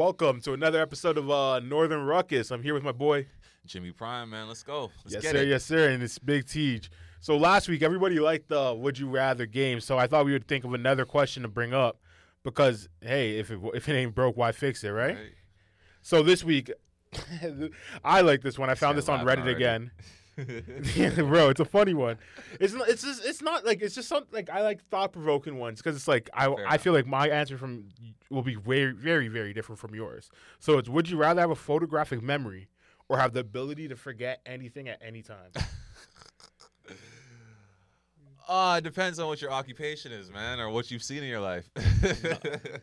welcome to another episode of uh, Northern Ruckus. I'm here with my boy. Jimmy Prime, man. Let's go. Let's yes, get sir. it. Yes, sir. And it's Big Teej. So last week, everybody liked the "Would You Rather" game. So I thought we would think of another question to bring up because, hey, if it if it ain't broke, why fix it, right? Right. So this week, I like this one. I found this on Reddit already. again. yeah, bro, it's a funny one. It's not, it's just it's not like it's just something like I like thought provoking ones because it's like I Fair I feel like my answer from will be very very very different from yours. So it's would you rather have a photographic memory or have the ability to forget anything at any time? Uh, it depends on what your occupation is, man, or what you've seen in your life.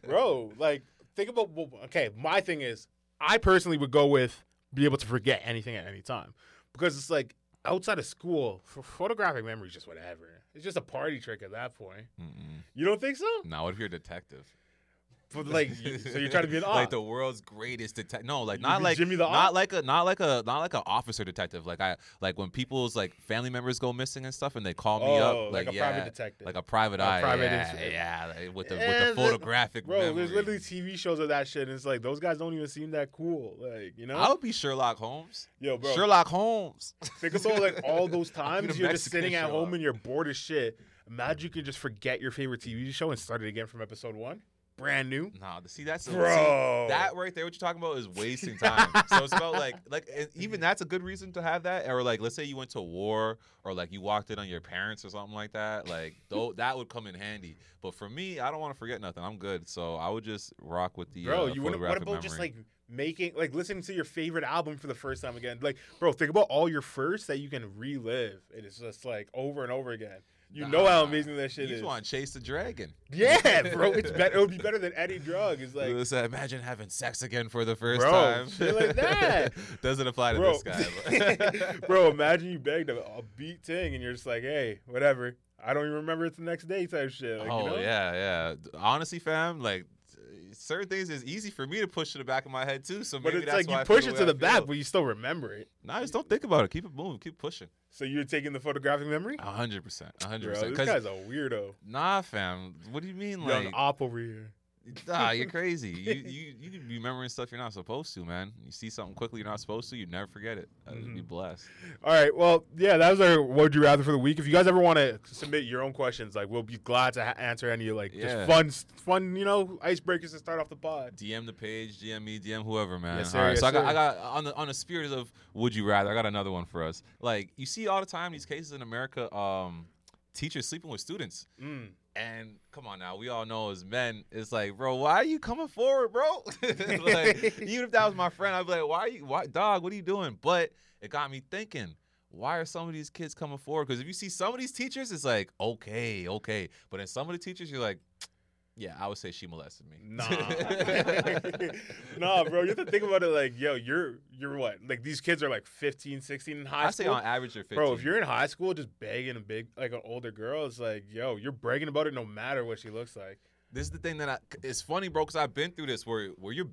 bro, like think about well, okay. My thing is I personally would go with be able to forget anything at any time because it's like outside of school, for photographic memory is just whatever. It's just a party trick at that point. Mm-mm. You don't think so? Now, what if you're a detective? But like, so you're trying to be an op? like the world's greatest detective. No, like not like Jimmy the not like a not like a not like an officer detective. Like I like when people's like family members go missing and stuff, and they call me Oh, up like like, a yeah, private detective. like a private A eye, private yeah, yeah, like with the And with the photographic Bro, memory. there's literally TV shows of that shit, and it's like those guys don't even seem that cool. Like, you know? I would be Sherlock Holmes. Yo, bro, Sherlock Holmes. think about like all those times you're just Mexican sitting at home and you're bored as shit. Imagine you could just forget your favorite TV show and start it again from episode one, brand new. Nah, see that's see, Bro. that right there. What you're talking about is wasting time. so it's about like like even that's a good reason to have that. Or like let's say you went to war or like you walked in on your parents or something like that. Like though that would come in handy. But for me, I don't want to forget nothing. I'm good. So I would just rock with the Bro, uh, you wouldn't. What photographic about just like making, like listening to your favorite album for the first time again? Like, bro, think about all your firsts that you can relive. It is just like over and over again. You know how amazing that shit you is. just want to chase the dragon. Yeah, bro, it's better. It would be better than any drug. It's like, Listen, imagine having sex again for the first Bro, time. shit like that. Doesn't apply to bro, this guy. bro, imagine you begged a, a beat thing and you're just like, hey, whatever. I don't even remember it's the next day type shit. Like, oh you know? yeah, yeah. Honestly, fam, like certain things is easy for me to push to the back of my head too. So But maybe it's that's like you push it to I the back, feel. but you still remember it. Nah, just don't think about it. Keep it moving. Keep pushing. So you're taking the photographic memory? A hundred percent. Hundred percent. this guy's a weirdo. nah, fam. What do you mean? Young Like, op over here. Nah, you're crazy. You you you can be remembering stuff you're not supposed to, man. You see something quickly you're not supposed to, you never forget it. I'd be Mhm. blessed. All right. Well, yeah, that was our would you rather for the week. If you guys ever want to submit your own questions, like we'll be glad to ha- answer any like Yeah. just fun, fun, you know, icebreakers to start off the pod. DM the page, DM me, DM whoever, man. Yes, sir, right, yes, so I got, sir. I got on the on the spirit of would you rather, I got another one for us. Like you see all the time these cases in America, um, teachers sleeping with students, Mm. and come on now, we all know as men, it's like, bro, why are you coming forward, bro? like even if that was my friend, I'd be like, why are you, why, dog, what are you doing? But it got me thinking. Why are some of these kids coming forward? Because if you see some of these teachers, it's like, okay, okay. But in some of the teachers, you're like, yeah, I would say she molested me. Nah, nah, bro. You have to think about it like, yo, you're you're what? Like these kids are like 15, 16 in high school. I say on average they're 15. Bro, if you're in high school just begging a big like an older girl, it's like, yo, you're bragging about it no matter what she looks like. this is the thing that I, it's funny, bro, because I've been through this where where you're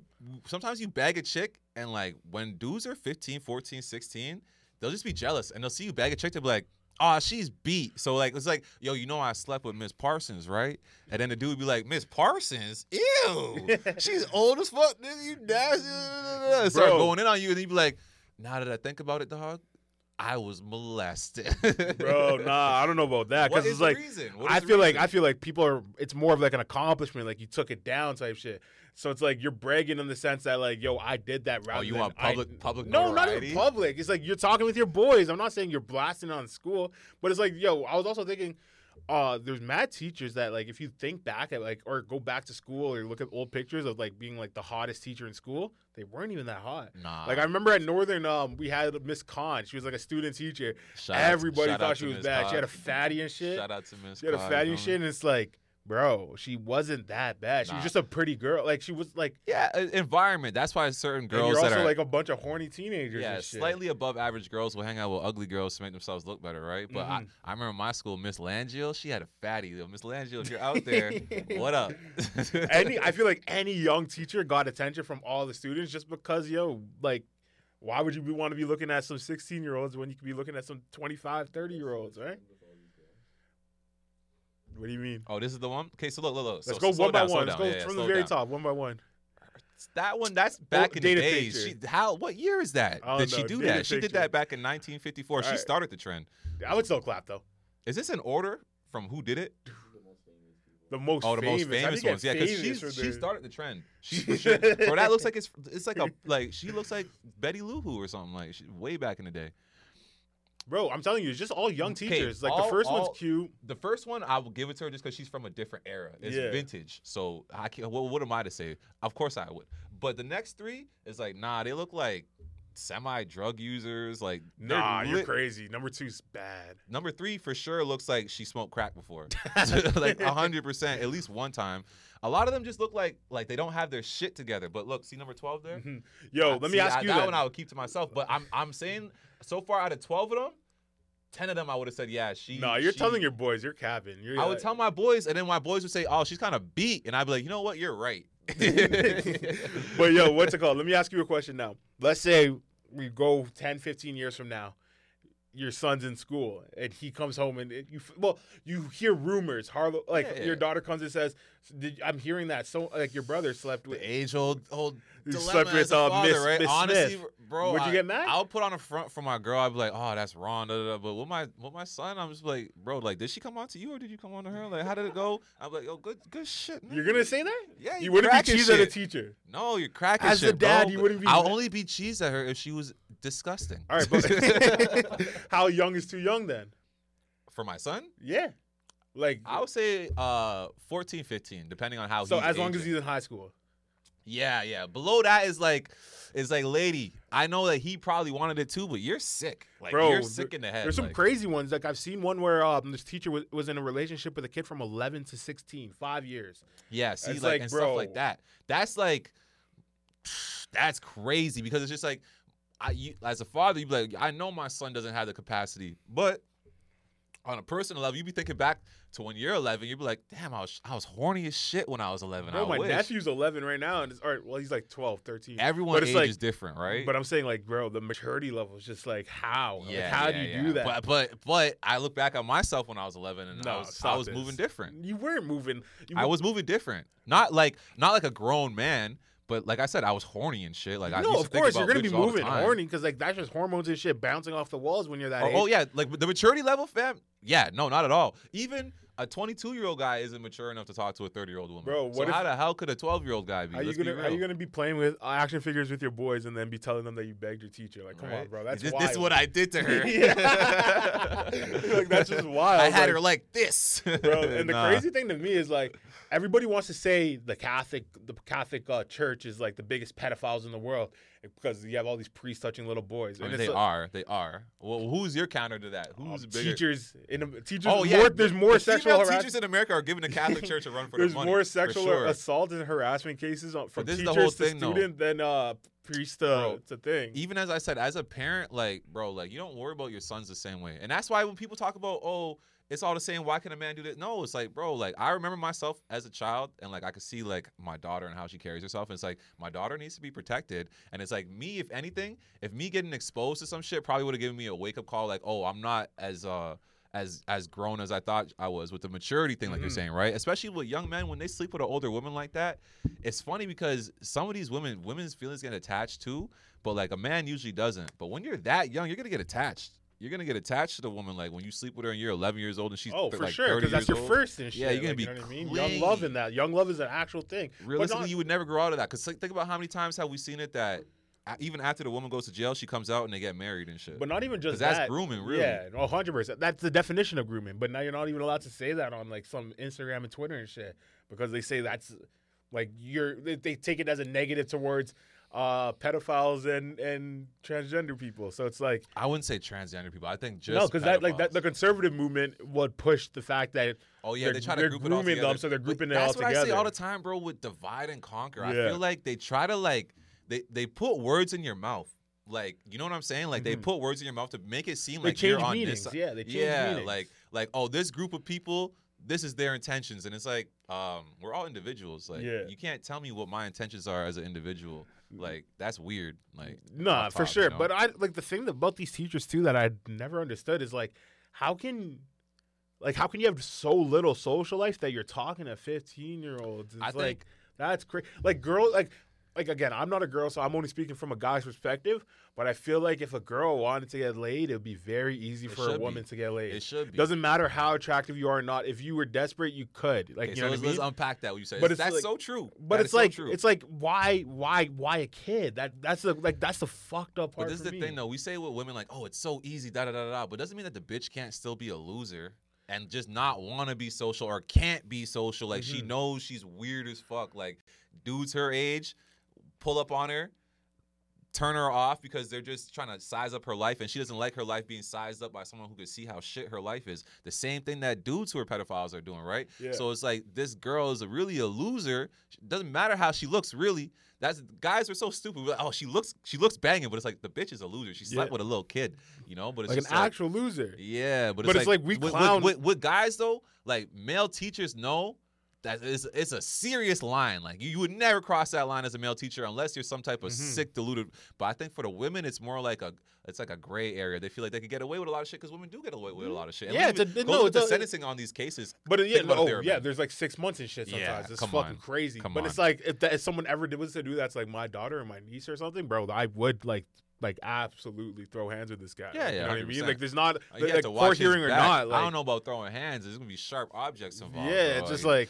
sometimes you bag a chick and like when dudes are 15, 14, 16, they'll just be jealous and they'll see you bag a chick, they'll be like, oh, she's beat. So like it's like, yo, you know I slept with Miss Parsons, right? And then the dude would be like, Miss Parsons? Ew. She's old as fuck, nigga. You nasty. Start going in on you, and he'd be like, now that I think about it, dog, I was molested. Bro, nah, I don't know about that because it's like reason? I feel like? I feel like people are. It's more of like an accomplishment, like you took it down type shit. So it's like you're bragging in the sense that like, yo, I did that. Rather Oh, you want I- public- public No, not notoriety? even public. It's like you're talking with your boys. I'm not saying you're blasting on school, but it's like, yo, I was also thinking. Uh, there's mad teachers that like if you think back at like or go back to school or look at old pictures of like being like the hottest teacher in school, they weren't even that hot. Nah. Like I remember at Northern, um, we had Miss Khan. She was like a student teacher. Shout Everybody out thought she was bad. She had a fatty and shit. Shout out to Miss. Khan. She had a fatty and shit, and it's like, bro, she wasn't that bad. She was just a pretty girl. Like she was like, Yeah, environment. That's why certain girls you're also are like a bunch of horny teenagers. yeah slightly above average girls will hang out with ugly girls to make themselves look better, right? But Mhm. I, I remember my school, Miss Langiel, she had a fatty. Miss Langiel, if you're out there, what up? any, I feel like any young teacher got attention from all the students just because, yo, like, why would you be, want to be looking at some 16 year olds when you could be looking at some 25, 30 year olds, right? What do you mean? oh, this is the one. Okay, so look, look, look. Let's So- go one by down, one. Let's down. go Yeah, yeah, from the very down. top, one by one. That one, that's back in the days. She, how? What year is that? Did she do that? She did that back in 1954. She Alright. started the trend. I would still clap though. Is this an order from who did it? The most Oh, the most famous, you famous ones. Yeah, because she's she started the trend. She for sure. Bro, that looks like it's it's like a like she looks like Betty Lou Who or something like she, way back in the day. Bro, I'm telling you, it's just all young teachers. Like all- the first all- one's cute. The first one I will give it to her just because she's from a different era. It's Yeah. vintage, so I can't. What, what am I to say? Of course I would. But the next three is like nah. They look like semi drug users. Like Nah, you're crazy. Number two's bad. Number three for sure looks like she smoked crack before, like hundred percent, at least one time. A lot of them just look like like they don't have their shit together. But look, see number twelve there. Mhm. Yo, I- let me see, ask I- you that then. one. I would keep to myself. But I'm I'm saying so far out of twelve of them, ten of them I would have said yeah. She. Nah, you're she- telling your boys you're capping. You're I would tell my boys, and then my boys would say, "Oh, she's kind of beat," and I'd be like, "You know what? You're right." but yo, what's it called? Let me ask you a question now. Let's say we go 10, 15 years from now. Your son's in school and he comes home and it- you well, you hear rumors. Harlow like Yeah, your daughter comes and says, Did, "I'm hearing that so like your brother slept with." age old old slept with, uh, father, Miss- right? Miss Honestly, Smith. Bro, Would you I- get mad? I'll put on a front for my girl. I'd be like, "Oh, that's wrong." Da, da, da. But with my with my son, I'm just like, "Bro, like, did she come on to you or did you come on to her? Like, how did it go?" I'm like, "Oh, good, good shit." Man. You're gonna say that? Yeah, You you wouldn't be cheese at a teacher. No, you're cracking As a dad, bro. you wouldn't be I'll mad. only be cheese at her if she was disgusting. All right, but how young is too young then? for my son, Yeah, like I would say uh 14, 15, depending on how. so. As long as he's in high school. Yeah, yeah. Below that is like, is like, lady. I know that he probably wanted it too, but you're sick. Like, Bro, you're sick in the head. There's some like- crazy ones. Like I've seen one where um, this teacher was, was in a relationship with a kid from 11 to 16, five years. Yeah, see, It's like, like, and bro. stuff like that. That's like, that's crazy because it's just like, I you, as a father, you be like, I know my son doesn't have the capacity, but on a personal level, you be thinking back to when you're 11, you'd be like, damn, I was I was horny as shit when I was 11. Bro, I my wish. nephew's 11 right now, and it's, or well, he's like 12, 13. Everyone age it's like, is different, right? But I'm saying like, bro, the maturity level is just like how? Like, how yeah, do you yeah. do that? But but but I look back on myself when I was 11, and I No, was I was this. moving different. you weren't moving. You I was moving different. Not like not like a grown man, but like I said, I was horny and shit. Like I no, used to of think course you're gonna be all moving horny because like that's just hormones and shit bouncing off the walls when you're that Oh, oh age. oh, yeah, like the maturity level, fam. Yeah, no, not at all. Even a 22 year old guy isn't mature enough to talk to a 30 year old woman. Bro, so what if- how the hell could a 12 year old guy be? Are you Let's gonna real. you gonna be playing with uh, action figures with your boys and then be telling them that you begged your teacher? Like, come on, bro, that's this, wild. this is what I did to her. Like, that's just wild. I had Like, her like this, bro. And the Nah. crazy thing to me is like everybody wants to say the Catholic, the Catholic uh, Church is like the biggest pedophiles in the world because you have all these priests touching little boys. I mean, And they uh, are. They are. Well, who's your counter to that? Who's uh, bigger? teachers in a, teachers. Oh yeah, more, there's more the sexual harassment. teachers in America are giving the Catholic Church a run for There's their money. more sexual sure. assault and harassment cases from this is the teachers whole to thing, though. student than uh, priest to, Bro, to thing. even as I said, as a parent, like, bro, like, you don't worry about your sons the same way. And that's why when people talk about, oh, it's all the same, why can a man do this? No, it's like, bro, like, I remember myself as a child, and like, I could see, like, my daughter and how she carries herself. And it's like, my daughter needs to be protected. And it's like, me, if anything, if me getting exposed to some shit probably would have given me a wake up call, like, oh, I'm not as, uh, as as grown as I thought I was with the maturity thing, like you're Mhm. saying, right? Especially with young men when they sleep with an older woman like that. It's funny because some of these women, women's feelings get attached too, but like a man usually doesn't. But when you're that young, you're gonna get attached. You're gonna get attached to the woman. Like when you sleep with her and you're 11 years old and she's Oh, th- for like sure, because that's your old. first and shit. Yeah, you're gonna like, be you know what I mean. Young love in that. Young love is an actual thing. Realistically, not- you would never grow out of that. Cause think think about how many times have we seen it that even after the woman goes to jail, she comes out and they get married and shit. But not even just that's that. grooming, really. Yeah, hundred percent. That's the definition of grooming. But now you're not even allowed to say that on like some Instagram and Twitter and shit because they say that's like you're. They, they take it as a negative towards uh pedophiles and and transgender people. So it's like I wouldn't say transgender people. I think just no, because that like that the conservative movement would push the fact that Oh yeah, they're- try to group it all grooming them, so they're But grouping it That's what I say all the time, bro. With divide and conquer, I feel like they try to like they they put words in your mouth. Like you know what I'm saying? Like they Mhm. put words in your mouth to make it seem they like you're on meanings. this. side. Yeah, they change yeah, meanings. like like oh, this group of people, this is their intentions, and it's like um, we're all individuals. Like Yeah. you can't tell me what my intentions are as an individual. Like that's weird. Like Nah, for sure. you know? But I like the thing about these teachers too that I never understood is like how can like how can you have so little social life that you're talking to 15 year olds? It's I like think- that's crazy. Like girls, like like again, I'm not a girl, so I'm only speaking from a guy's perspective. But I feel like if a girl wanted to get laid, it would be very easy It for a woman be. to get laid. It should be. Doesn't matter how attractive you are or not. If you were desperate, you could. Like Okay, you so know let's, what I mean? let's unpack that. What you said. But it's that's like- so true. but That it's so like true. it's like why why why a kid? That that's the like that's the fucked up part. But this is the me. thing, though. We say with women like, "Oh, it's so easy," da da da da. da, But doesn't mean that the bitch can't still be a loser and just not want to be social or can't be social. Like she Mhm. knows she's weird as fuck. Like dudes her age pull up on her, turn her off because they're just trying to size up her life, and she doesn't like her life being sized up by someone who can see how shit her life is. The same thing that dudes who are pedophiles are doing, right? Yeah. So it's like this girl is really a loser. Doesn't matter how she looks, really. That's guys are so stupid. Like, oh, she looks she looks banging, but it's like the bitch is a loser. She slept Yeah. with a little kid, you know. But it's like an like, actual loser. yeah, but, But it's, it's like we with, with- clown- with, with guys though. Like male teachers know that it's, it's a serious line. Like you, would never cross that line as a male teacher unless you're some type of Mhm. sick deluded. But I think for the women, it's more like a it's like a gray area. They feel like they can get away with a lot of shit because women do get away with a lot of shit. And Yeah, it's a- even no, it's the a- sentencing on these cases. But uh, yeah, no, if yeah, there's like six months and shit Sometimes Yeah, it's fucking on. crazy. Come but it's like if, that, if someone ever did was to do that's like my daughter or my niece or something, bro, I would like like absolutely throw hands with this guy. Yeah, Like, you yeah, know what I mean? Like there's not like, court hearing or not. Like, I don't know about throwing hands. There's gonna be sharp objects involved. Yeah, bro. it's just Like, like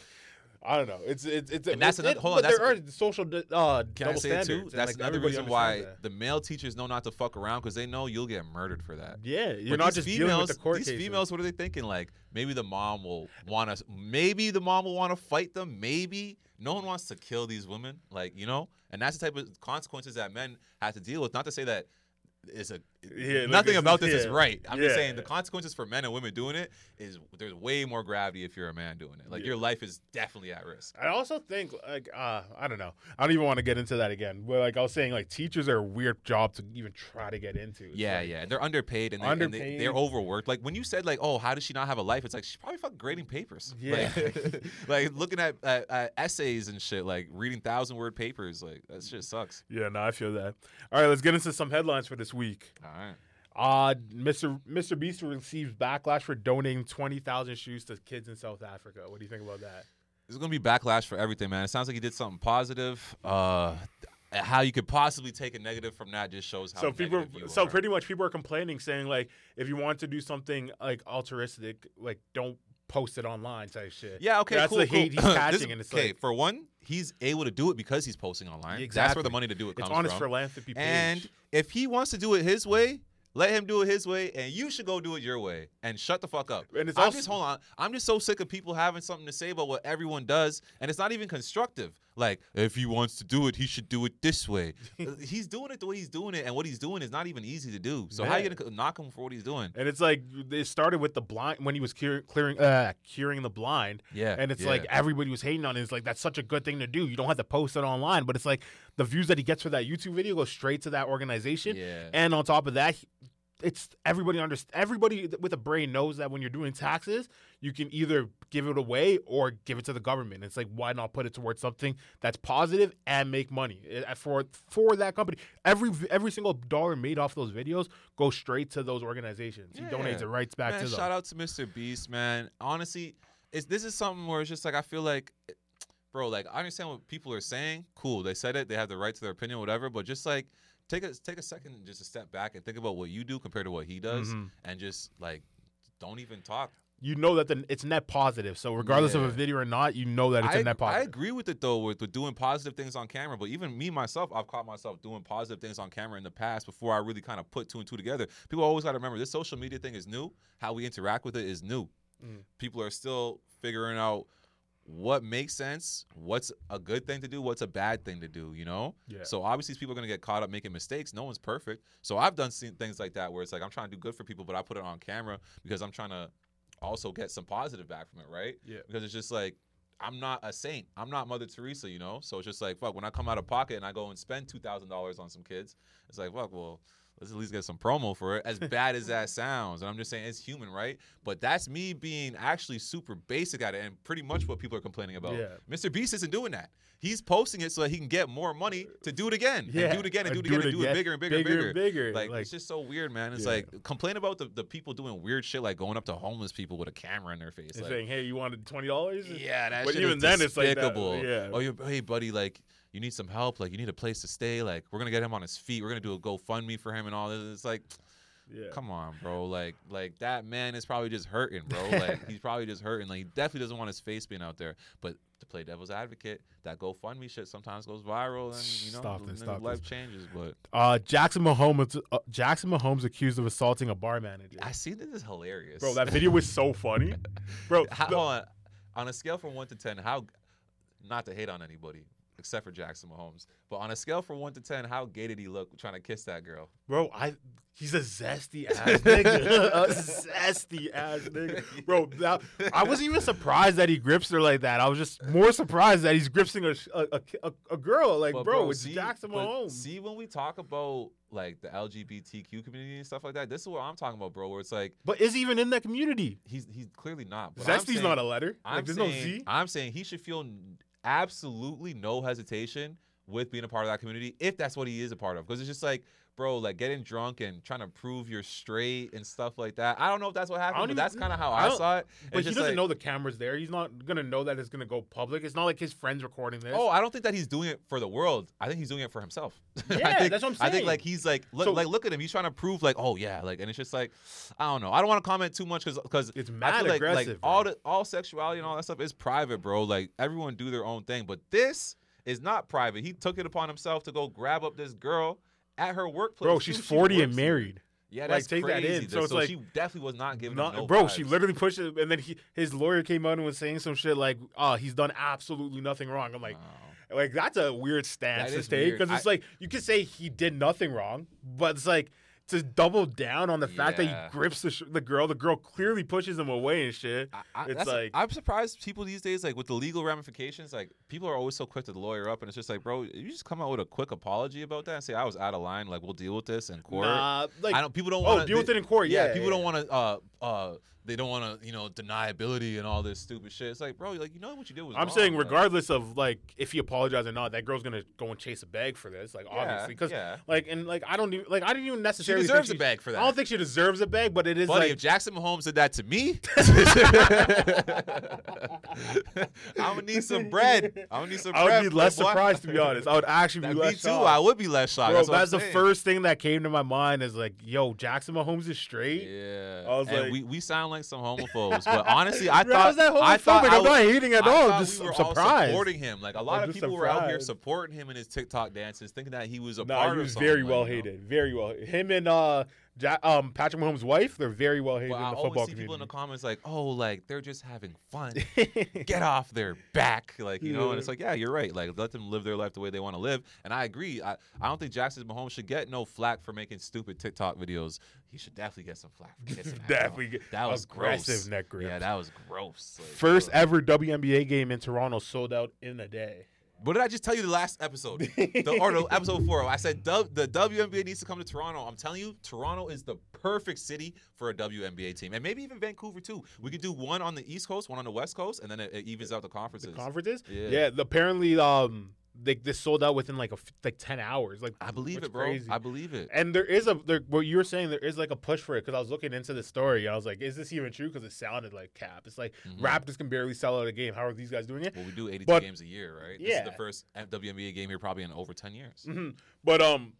I don't know. It's it's it's And that's it, another- hold on, but there are social uh, Can I double say standards. too? That's like, another reason why understands the male teachers know not to fuck around because they know you'll get murdered for that. that. Yeah, you're But not just dealing with the court These cases. females, what are they thinking? Like maybe the mom will want to. Maybe the mom will want to fight them. Maybe no one wants to kill these women. Like you know, and that's the type of consequences that men have to deal with. Not to say that is a Yeah, like nothing about this is right. I'm just saying the consequences for men and women doing it is there's way more gravity if you're a man doing it. Like Yeah. your life is definitely at risk. I also think like uh I don't know. I don't even want to get into that again. But like I was saying, like teachers are a weird job to even try to get into. It's Yeah, like- yeah, they're underpaid and, they, and they, Underpaid. they're overworked. Like when you said like, oh, how does she not have a life? It's like she's probably fucking grading papers. Yeah. like, like, looking at uh, uh, essays and shit, like reading thousand word papers. Like that shit sucks. Yeah, no, I feel that. All right, let's get into some headlines for this week. All right. Uh Mr. Mr. Beast receives backlash for donating twenty thousand shoes to kids in South Africa. What do you think about that? There's gonna be backlash for everything, man. It sounds like he did something positive. Uh, how you could possibly take a negative from that just shows how. so people, so are. pretty much people are complaining, saying like, if you want to do something like altruistic, like don't post it online type shit. Yeah, okay, That's cool. the cool. hate he's catching, and it's okay, like- for one, he's able to do it because he's posting online. That's where the money to do it comes It's honest from. philanthropy page. And if he wants to do it his way, let him do it his way, and you should go do it your way. And shut the fuck up. And it's I'm also- just hold on. I'm just so sick of people having something to say about what everyone does, and it's not even constructive. Like if he wants to do it, he should do it this way. Uh, he's doing it the way he's doing it, and what he's doing is not even easy to do. So how are you gonna knock him for what he's doing? And it's like it started with the blind when he was cure, clearing, uh, curing the blind. Yeah, And it's yeah. like everybody was hating on it. It's like that's such a good thing to do. You don't have to post it online, but it's like the views that he gets for that YouTube video go straight to that organization. Yeah. And on top of that, it's everybody underst- everybody with a brain knows that when you're doing taxes, you can either give it away or give it to the government. It's like why not put it towards something that's positive and make money Uh, for for that company. Every every single dollar made off those videos goes straight to those organizations. He Yeah. donates it right back man, to them. shout out to Mr. Beast, man. Honestly, it's this is something where it's just like I feel like, bro, like I understand what people are saying. Cool, they said it. They have the right to their opinion, whatever. But just like take a take a second, and just a step back and think about what you do compared to what he does, Mhm. and just like don't even talk. You know that the, it's net positive. So regardless of a video or not, you know that it's I, a net positive. I agree with it though, with, with doing positive things on camera. But even me myself, I've caught myself doing positive things on camera in the past before I really kind of put two and two together. People always got to remember this social media thing is new. How we interact with it is new. Mm. People are still figuring out what makes sense, what's a good thing to do, what's a bad thing to do. You know. Yeah. So obviously, people are gonna get caught up making mistakes. No one's perfect. So I've done things like that where it's like I'm trying to do good for people, but I put it on camera because I'm trying to also get some positive back from it, right? Yeah. Because it's just like I'm not a saint. I'm not Mother Teresa, you know. So it's just like fuck. When I come out of pocket and I go and spend two thousand dollars on some kids, it's like fuck. Well, let's at least get some promo for it. As bad as that sounds, and I'm just saying it's human, right? But that's me being actually super basic at it, and pretty much what people are complaining about. Yeah. Mr. Beast isn't doing that. He's posting it so that he can get more money to do it again, Yeah. and do it again, and do it again, and do it bigger and bigger, and bigger bigger. and bigger. Like, Like, it's just so weird, man. It's Yeah. like complain about the, the people doing weird shit, like going up to homeless people with a camera in their face. and Like, saying, "Hey, you wanted twenty dollars?" yeah, that But even then, it's like that- yeah. Oh, hey, buddy, like you need some help. Like, you need a place to stay. Like, we're gonna get him on his feet. We're gonna do a GoFundMe for him and all this. It's like, Yeah. come on, bro. Like, like that man is probably just hurting, bro. Like, he's probably just hurting. Like, he definitely doesn't want his face being out there. But to play devil's advocate, that GoFundMe shit sometimes goes viral, and you know, Stop this, stop life this. changes. But Uh, Jackson Mahomes. Uh, Jackson Mahomes accused of assaulting a bar manager. I see this is hilarious, Bro, that video was so funny. Bro, How, the- on. On a scale from one to ten, how not to hate on anybody except for Jackson Mahomes, but on a scale from one to ten, how gay did he look trying to kiss that girl? bro, I he's a zesty ass nigga. a zesty ass nigga. Bro, that, I wasn't even surprised that he grips her like that. I was just more surprised that he's gripsing a a, a, a girl. Like, But, bro, it's see- Jackson Mahomes. See, when we talk about like the LGBTQ community and stuff like that, this is what I'm talking about, bro. Where it's like but is he even in that community? he's he's clearly not. Zesty's saying- not a letter. I'm like, there's saying, no Z. I'm saying he should feel absolutely no hesitation with being a part of that community if that's what he is a part of. Because it's just like, bro, like getting drunk and trying to prove you're straight and stuff like that. I don't know if that's what happened, but even- that's kind of how I I, saw it. But It's he doesn't like, know the camera's there. He's not gonna know that it's gonna go public. It's not like his friends recording this. Oh, I don't think that he's doing it for the world. I think he's doing it for himself. I Yeah, think, that's what I'm saying. I think like he's like look, So- like look at him. He's trying to prove like oh yeah like and it's just like I don't know. I don't want to comment too much because because It's mad like, aggressive, like all the all sexuality and all that stuff is private, bro. Like everyone do their own thing, but this is not private. He took it upon himself to go grab up this girl at her workplace. bro, she's She 40 and married. Yeah, Like, that's take that crazy. in. So it's like- she definitely was not giving Not- him no bro, vibes. she literally pushed it, and then he, his lawyer came out and was saying some shit like, "Oh, he's done absolutely nothing wrong." I'm like, Wow. like that's a weird stance That to take because it's I- like you could say he did nothing wrong, but it's like to double down on the fact that he grips the, sh- the girl. The girl clearly pushes him away and shit. I, I, it's like I'm surprised people these days, like with the legal ramifications, like people are always so quick to lawyer up, and it's just like, bro, you just come out with a quick apology about that and say I was out of line. Like we'll deal with this in court. Nah, like I don't. People don't oh, want deal with it in court. Yeah, people yeah. don't want to. Uh, uh, they don't want to, you know, deniability and all this stupid shit. It's like, bro, like you know what you did was. I'm wrong. saying Like, regardless of like if he apologized or not, that girl's gonna go and chase a bag for this. Like Yeah, obviously, because yeah. like and like I don't even like I didn't even she necessarily think deserves a she- bag for that. I don't think she deserves a bag, but it is Buddy, like if Jackson Mahomes did that to me, I'm gonna need some bread. I'm gonna need some bread I would bread. be less boy. surprised to be honest. I would actually be less me too. shocked. I would be less shocked. Bro, that's, that's the first thing that came to my mind is like, yo, Jackson Mahomes is straight. Yeah, I was and like- we, we sound like some homophobes, but honestly, I thought I thought? I I'm not hating at all. thought Just we I'm surprised. supporting him. Like a lot I'm of people were out here supporting him in his TikTok dances, thinking that he was a No, part he of was something, very like, well hated. Very well. Him and uh, ja- um, Patrick Mahomes' wife, they're very well hated I in the always football see people in the comments like, "Oh, like they're just having fun. Get off their back, like you know." And it's like, yeah, you're right. Like let them live their life the way they want to live. And I agree. I, I don't think Jackson Mahomes should get no flack for making stupid TikTok videos. He should definitely get some flack. For kissing that. Definitely get That was aggressive gross. neck grip. Yeah, that was gross. Like, First ever WNBA game in Toronto sold out in a day. What did I just tell you the last episode? the, or the episode four. I said the WNBA needs to come to Toronto. I'm telling you, Toronto is the perfect city for a WNBA team. And maybe even Vancouver too. We could do one on the East Coast, one on the West Coast, and then it, it evens out the The conferences. conferences, Yeah. yeah. apparently, um, they this sold out within like a f- like ten hours. Like I believe it, bro. Crazy. I believe it. And there is a there, what you were saying. There is like a push for it because I was looking into the story. I was like, is this even true? Because it sounded like cap. It's like Mhm. Raptors can barely sell out a game. How are these guys doing it? Well, we do 82 But- games a year, right? Yeah. This is the first WNBA game here probably in over 10 years. hmm But um,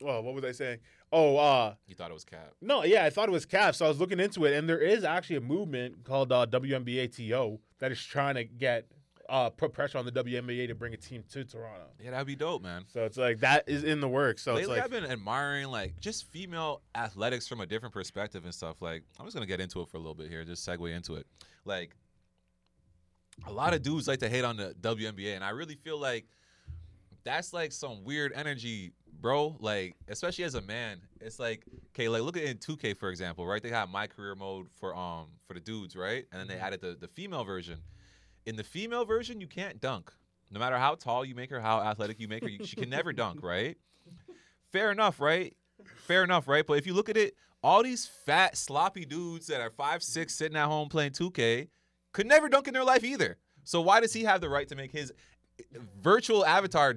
well, what was I saying? Oh, uh, You thought it was cap. no, yeah, I thought it was cap. So I was looking into it, and there is actually a movement called uh, WNBA TO that is trying to get uh put pressure on the WNBA to bring a team to Toronto. Yeah, that'd be dope, man. So it's like that is in the works. So Lately, it's I've been admiring like just female athletics from a different perspective and stuff. Like, I'm just gonna get into it for a little bit here, just segue into it. Like, a lot of dudes like to hate on the WNBA, and I really feel like that's like some weird energy, bro. Like, especially as a man, it's like, okay, like look at in 2K for example, right? They have my career mode for um for the dudes, right? And then they added the the female version. In the female version, you can't dunk. No matter how tall you make her, how athletic you make her, you, she can never dunk, right? Fair enough, right? Fair enough, right? But if you look at it, all these fat, sloppy dudes that are five, six, sitting at home playing 2K could never dunk in their life either. So why does he have the right to make his virtual avatar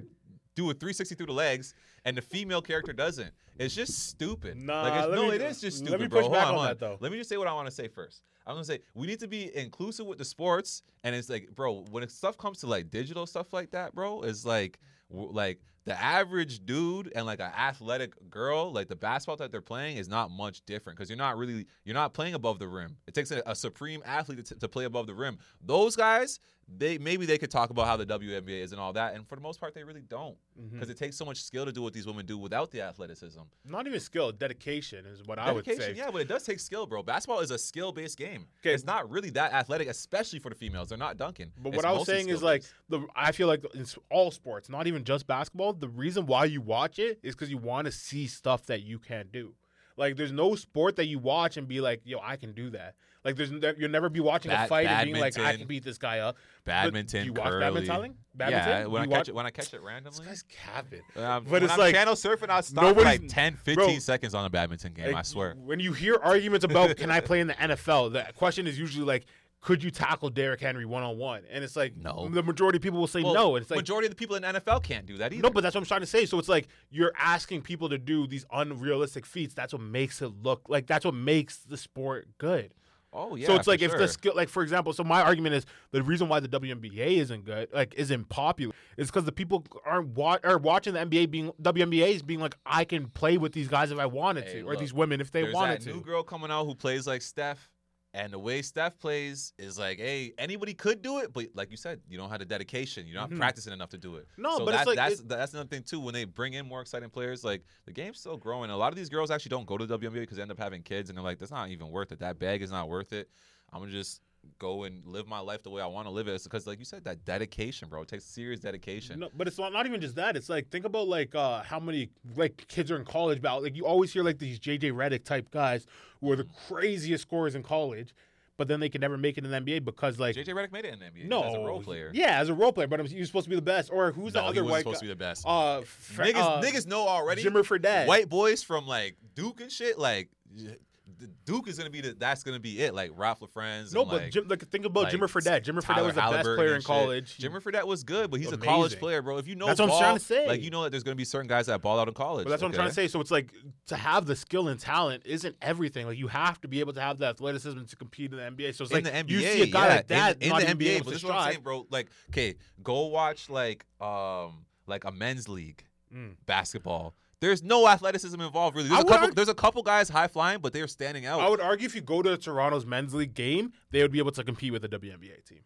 do a 360 through the legs and the female character doesn't. It's just stupid. Nah, like it's, no, me- it is just let stupid, me bro. push Hold back on, on that, though. Let me just say what I want to say first. I'm gonna say we need to be inclusive with the sports, and it's like, bro, when stuff comes to like digital stuff like that, bro, it's like, like the average dude and like an athletic girl, like the basketball that they're playing is not much different because you're not really you're not playing above the rim. It takes a, a supreme athlete to, to play above the rim. Those guys, they maybe they could talk about how the WNBA is and all that, and for the most part, they really don't mm-hmm. because it takes so much skill to do what these women do without the athleticism. Not even skill, dedication is what I would Dedication, say. yeah, but it does take skill, bro. Basketball is a skill-based game. 'Kay. It's not really that athletic, especially for the females. They're not dunking. But It's what I was saying is like the I feel like in all sports, not even just basketball, the reason why you watch it is because you want to see stuff that you can't do. Like there's no sport that you watch and be like, yo, I can do that. Like there's ne- you'll never be watching a fight and being like, I badminton. can beat this guy up. Badminton, do you watch badminton? Badminton? Yeah, when I you catch it, when I catch it randomly. This guy's capping. Um, But when it's I'm like, channel surfing, I'll stop for nobody's- like 10, 15 bro, seconds on a badminton game. I swear. When you hear arguments about can I play in the NFL, the question is usually like, could you tackle Derrick Henry one on one? And it's like No. the majority of people will say Well, no. And it's like majority of the people in the NFL can't do that either. No, but that's what I'm trying to say. So it's like you're asking people to do these unrealistic feats. That's what makes it look like that's what makes the sport good. oh yeah. so it's like if sure. the skill, like for example, so my argument is the reason why the WNBA isn't good, like isn't popular, is because the people aren't wa- are watching the NBA being WNBA is being like I can play with these guys if I wanted Hey, to, or these women if they wanted to. new girl coming out who plays like Steph, and the way Steph plays is like, hey, anybody could do it, but like you said, you don't have the dedication. You're not Mhm. practicing enough to do it. No, so but it's that, like that's it- that's another thing too. When they bring in more exciting players, like the game's still growing. A lot of these girls actually don't go to the WNBA because they end up having kids, and they're like, that's not even worth it. That bag is not worth it. I'm gonna just go and live my life the way I want to live it. It's because, like you said, that dedication, bro. It takes serious dedication. No, but it's not, not even just that. It's like think about like uh, how many like kids are in college about like you always hear like these JJ Redick type guys who are the craziest scorers in college, but then they can never make it in the NBA because like JJ Redick made it in the NBA no as a role player. Yeah, as a role player, but I'm, you're supposed to be the best. Or who's no, the he other white supposed guy? to be the best. Uh, Fra- niggas, uh, niggas know already. Jimmer Fredette. White boys from like Duke and shit, like Duke is gonna be the that's gonna be it. Like Ralph LaFrance. No, but like, Jim, like think about like, Jimmer Fredette. Jimmer Fredette was the best player in college. Jimmer Fredette was good, but he's a college player, bro. If you know That's what I'm trying to say. Like you know that there's gonna be certain guys that ball out in college. But that's what I'm trying to say. So it's like to have the skill and talent isn't everything. Like you have to be able to have the athleticism to compete in the NBA. So it's in like the NBA, you see a guy yeah, like that in, in the NBA. But this is what I'm saying, bro. Like, okay, go watch like um like a men's league Mm. basketball. There's no athleticism involved really. There's a couple. argue- There's a couple guys high flying, but they're standing out. I would argue if you go to Toronto's men's league game, they would be able to compete with the WNBA team.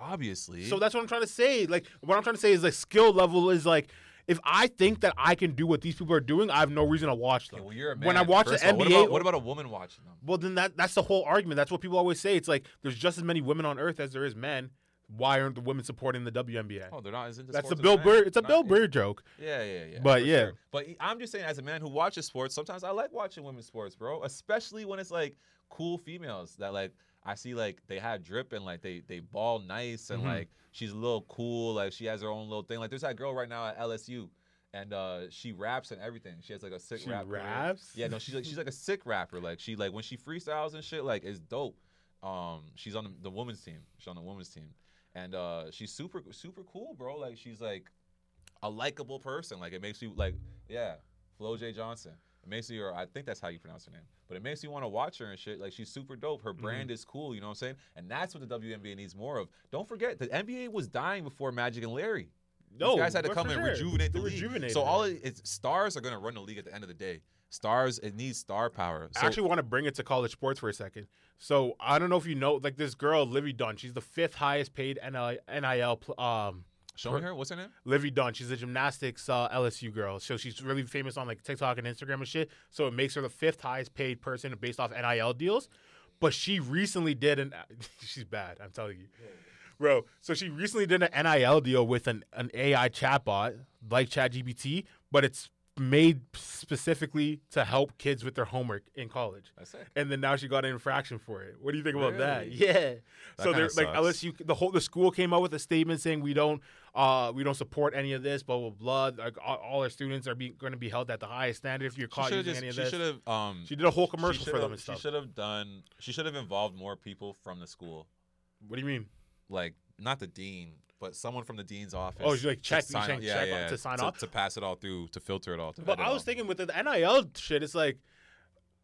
Obviously. So that's what I'm trying to say. Like what I'm trying to say is like skill level is like if I think that I can do what these people are doing, I have no reason to watch them. Okay, well, you're a when I man. watch the First of all, NBA, what about, what about a woman watching them? well then that that's the whole argument. That's what people always say. It's like there's just as many women on earth as there is men. Why aren't the women supporting the WNBA? Oh, they're not as into that's as Bill. Burr. It's a Not- Bill Burr joke. Yeah, yeah, yeah. But yeah. sure. But I'm just saying, as a man who watches sports, sometimes I like watching women's sports, bro. Especially when it's like cool females that like I see like they have drip and like they they ball nice and Mhm. like she's a little cool, like she has her own little thing. Like there's that girl right now at LSU. And uh, she raps and everything. She has like a sick She rap. career. raps? Yeah, no, she's like she's like a sick rapper. Like she like when she freestyles and shit, like it's dope. Um, she's on the, the women's team. She's on the women's team, and uh, she's super super cool, bro. Like she's like a likable person. Like it makes you like yeah, Flau'jae Johnson. It makes you, or I think that's how you pronounce her name. But it makes you want to watch her and shit. Like she's super dope. Her brand is cool. You know what I'm saying? And that's what the WNBA needs more of. Don't forget the NBA was dying before Magic and Larry. No, These guys had to come and sure. rejuvenate the league. rejuvenated So all it. stars are gonna run the league at the end of the day. Stars, it needs star power. So, I actually want to bring it to college sports for a second. So I don't know if you know, like this girl, Livvy Dunne. She's the fifth highest paid NIL, NIL um, show her. What's her name? Livvy Dunne. She's a gymnastics uh, LSU girl. So she's really famous on like TikTok and Instagram and shit. So it makes her the fifth highest paid person based off NIL deals. But she recently did an. she's bad. I'm telling you, bro. So she recently did an NIL deal with an an AI chatbot like ChatGPT, but it's made specifically to help kids with their homework in college. That's it. And then now she got an infraction for it. What do you think about that? Yeah. That so kinda they're like sucks. LSU the whole the school came out with a statement saying we don't uh we don't support any of this, blah blah blah. Like all, all our students are being going to be held at the highest standard if you're She caught should using have any of she this. should have um She did a whole commercial for them and stuff. She should have done. She should have involved more people from the school, What do you mean? like not the dean. But someone from the dean's office. Oh, like check, sign saying yeah, check yeah, to sign to, off. to pass it all through to filter it all. To But I was all. thinking with the NIL shit, it's like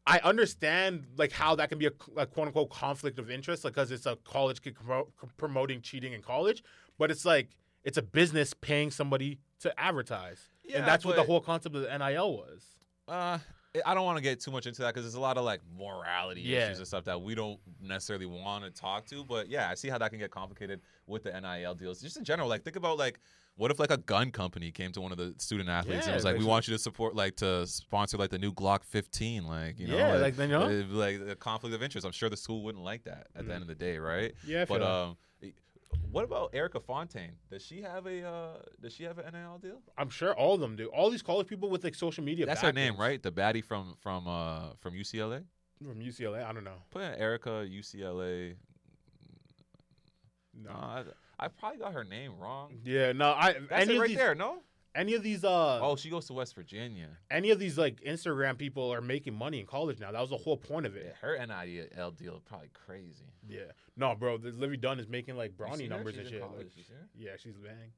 I understand like how that can be a, a quote unquote conflict of interest, like because it's a college kid promo- promoting cheating in college, but it's like it's a business paying somebody to advertise, Yeah, and that's what the whole concept of the NIL was. Uh, I don't want to get too much into that because there's a lot of like morality Yeah. issues and stuff that we don't necessarily want to talk to. But yeah, I see how that can get complicated with the NIL deals. Just in general, like think about like what if like a gun company came to one of the student athletes and Yeah, was like, like, "We want you to support like to sponsor like the new Glock 15," like you know, Yeah, like, you know? like the conflict of interest. I'm sure the school wouldn't like that at the end of the day, right? Yeah, I But that. um. What about Erica Fontaine? Does she have a uh, does she have an NIL deal? I'm sure all of them do. All these college people with like social media. That's her name, right? The baddie from from uh from UCLA. From UCLA, I don't know. Put in Erica UCLA. No. No, I, I probably got her name wrong. Yeah, no. I That's any it of right these, there. No. Any of these, uh, Oh, she goes to West Virginia. any of these like Instagram people are making money in college now. That was the whole point of Yeah, it. her NIL deal is probably crazy. Yeah. No, bro. The Livvy Dunne is making like brownie numbers and shit. Like, yeah, she's bang.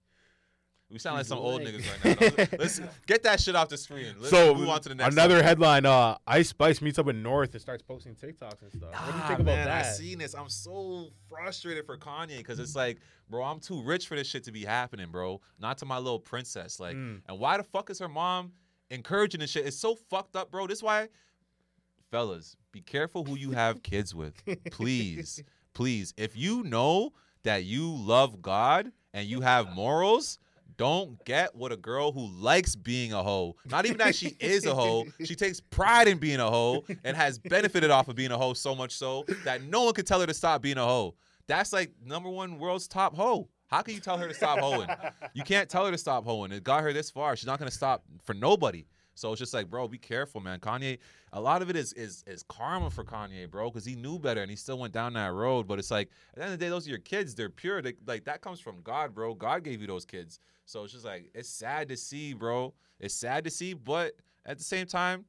We sound like some old niggas right now. Let's get that shit off the screen. Let's so move on to the next. another subject. headline: uh, Ice Spice meets up with North and starts posting TikToks and stuff. what do you Nah, think about man, that? I seen this. I'm so frustrated for Kanye because it's like, bro, I'm too rich for this shit to be happening, bro. Not to my little princess. Like, Mm. and why the fuck is her mom encouraging this shit? It's so fucked up, bro. This why, fellas, be careful who you have kids with. Please, please. If you know that you love God and you have morals. Don't get what a girl who likes being a hoe. Not even that she is a hoe. She takes pride in being a hoe and has benefited off of being a hoe so much so that no one could tell her to stop being a hoe. That's like number one world's top hoe. How can you tell her to stop hoeing? You can't tell her to stop hoeing. It got her this far. She's not gonna stop for nobody. So it's just like, bro, be careful, man. Kanye, a lot of it is is is karma for Kanye, bro, because he knew better and he still went down that road. But it's like at the end of the day, those are your kids. They're pure. They, like that comes from God, bro. God gave you those kids. So it's just like it's sad to see, bro. It's sad to see, but at the same time,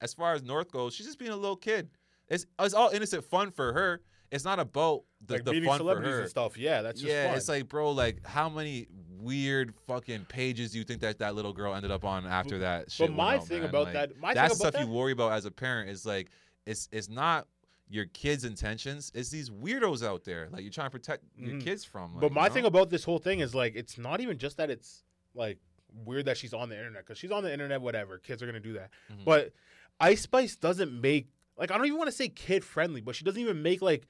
as far as North goes, she's just being a little kid. It's it's all innocent fun for her. It's not about the, like the meeting fun for her. and stuff. Yeah, that's just yeah, fun. it's like, bro, like how many weird fucking pages do you think that that little girl ended up on after that shit? went my out, thing man? about Like, that- my thing that's stuff you worry about as a parent. Is like, it's it's not your kids' intentions. It's these weirdos out there. Like you're trying to protect your Mhm. kids from. Like, but my you know? thing about this whole thing is like it's not even just that it's like weird that she's on the internet because she's on the internet. Whatever, kids are gonna do that. Mhm. But Ice Spice doesn't make like I don't even want to say kid friendly, but she doesn't even make like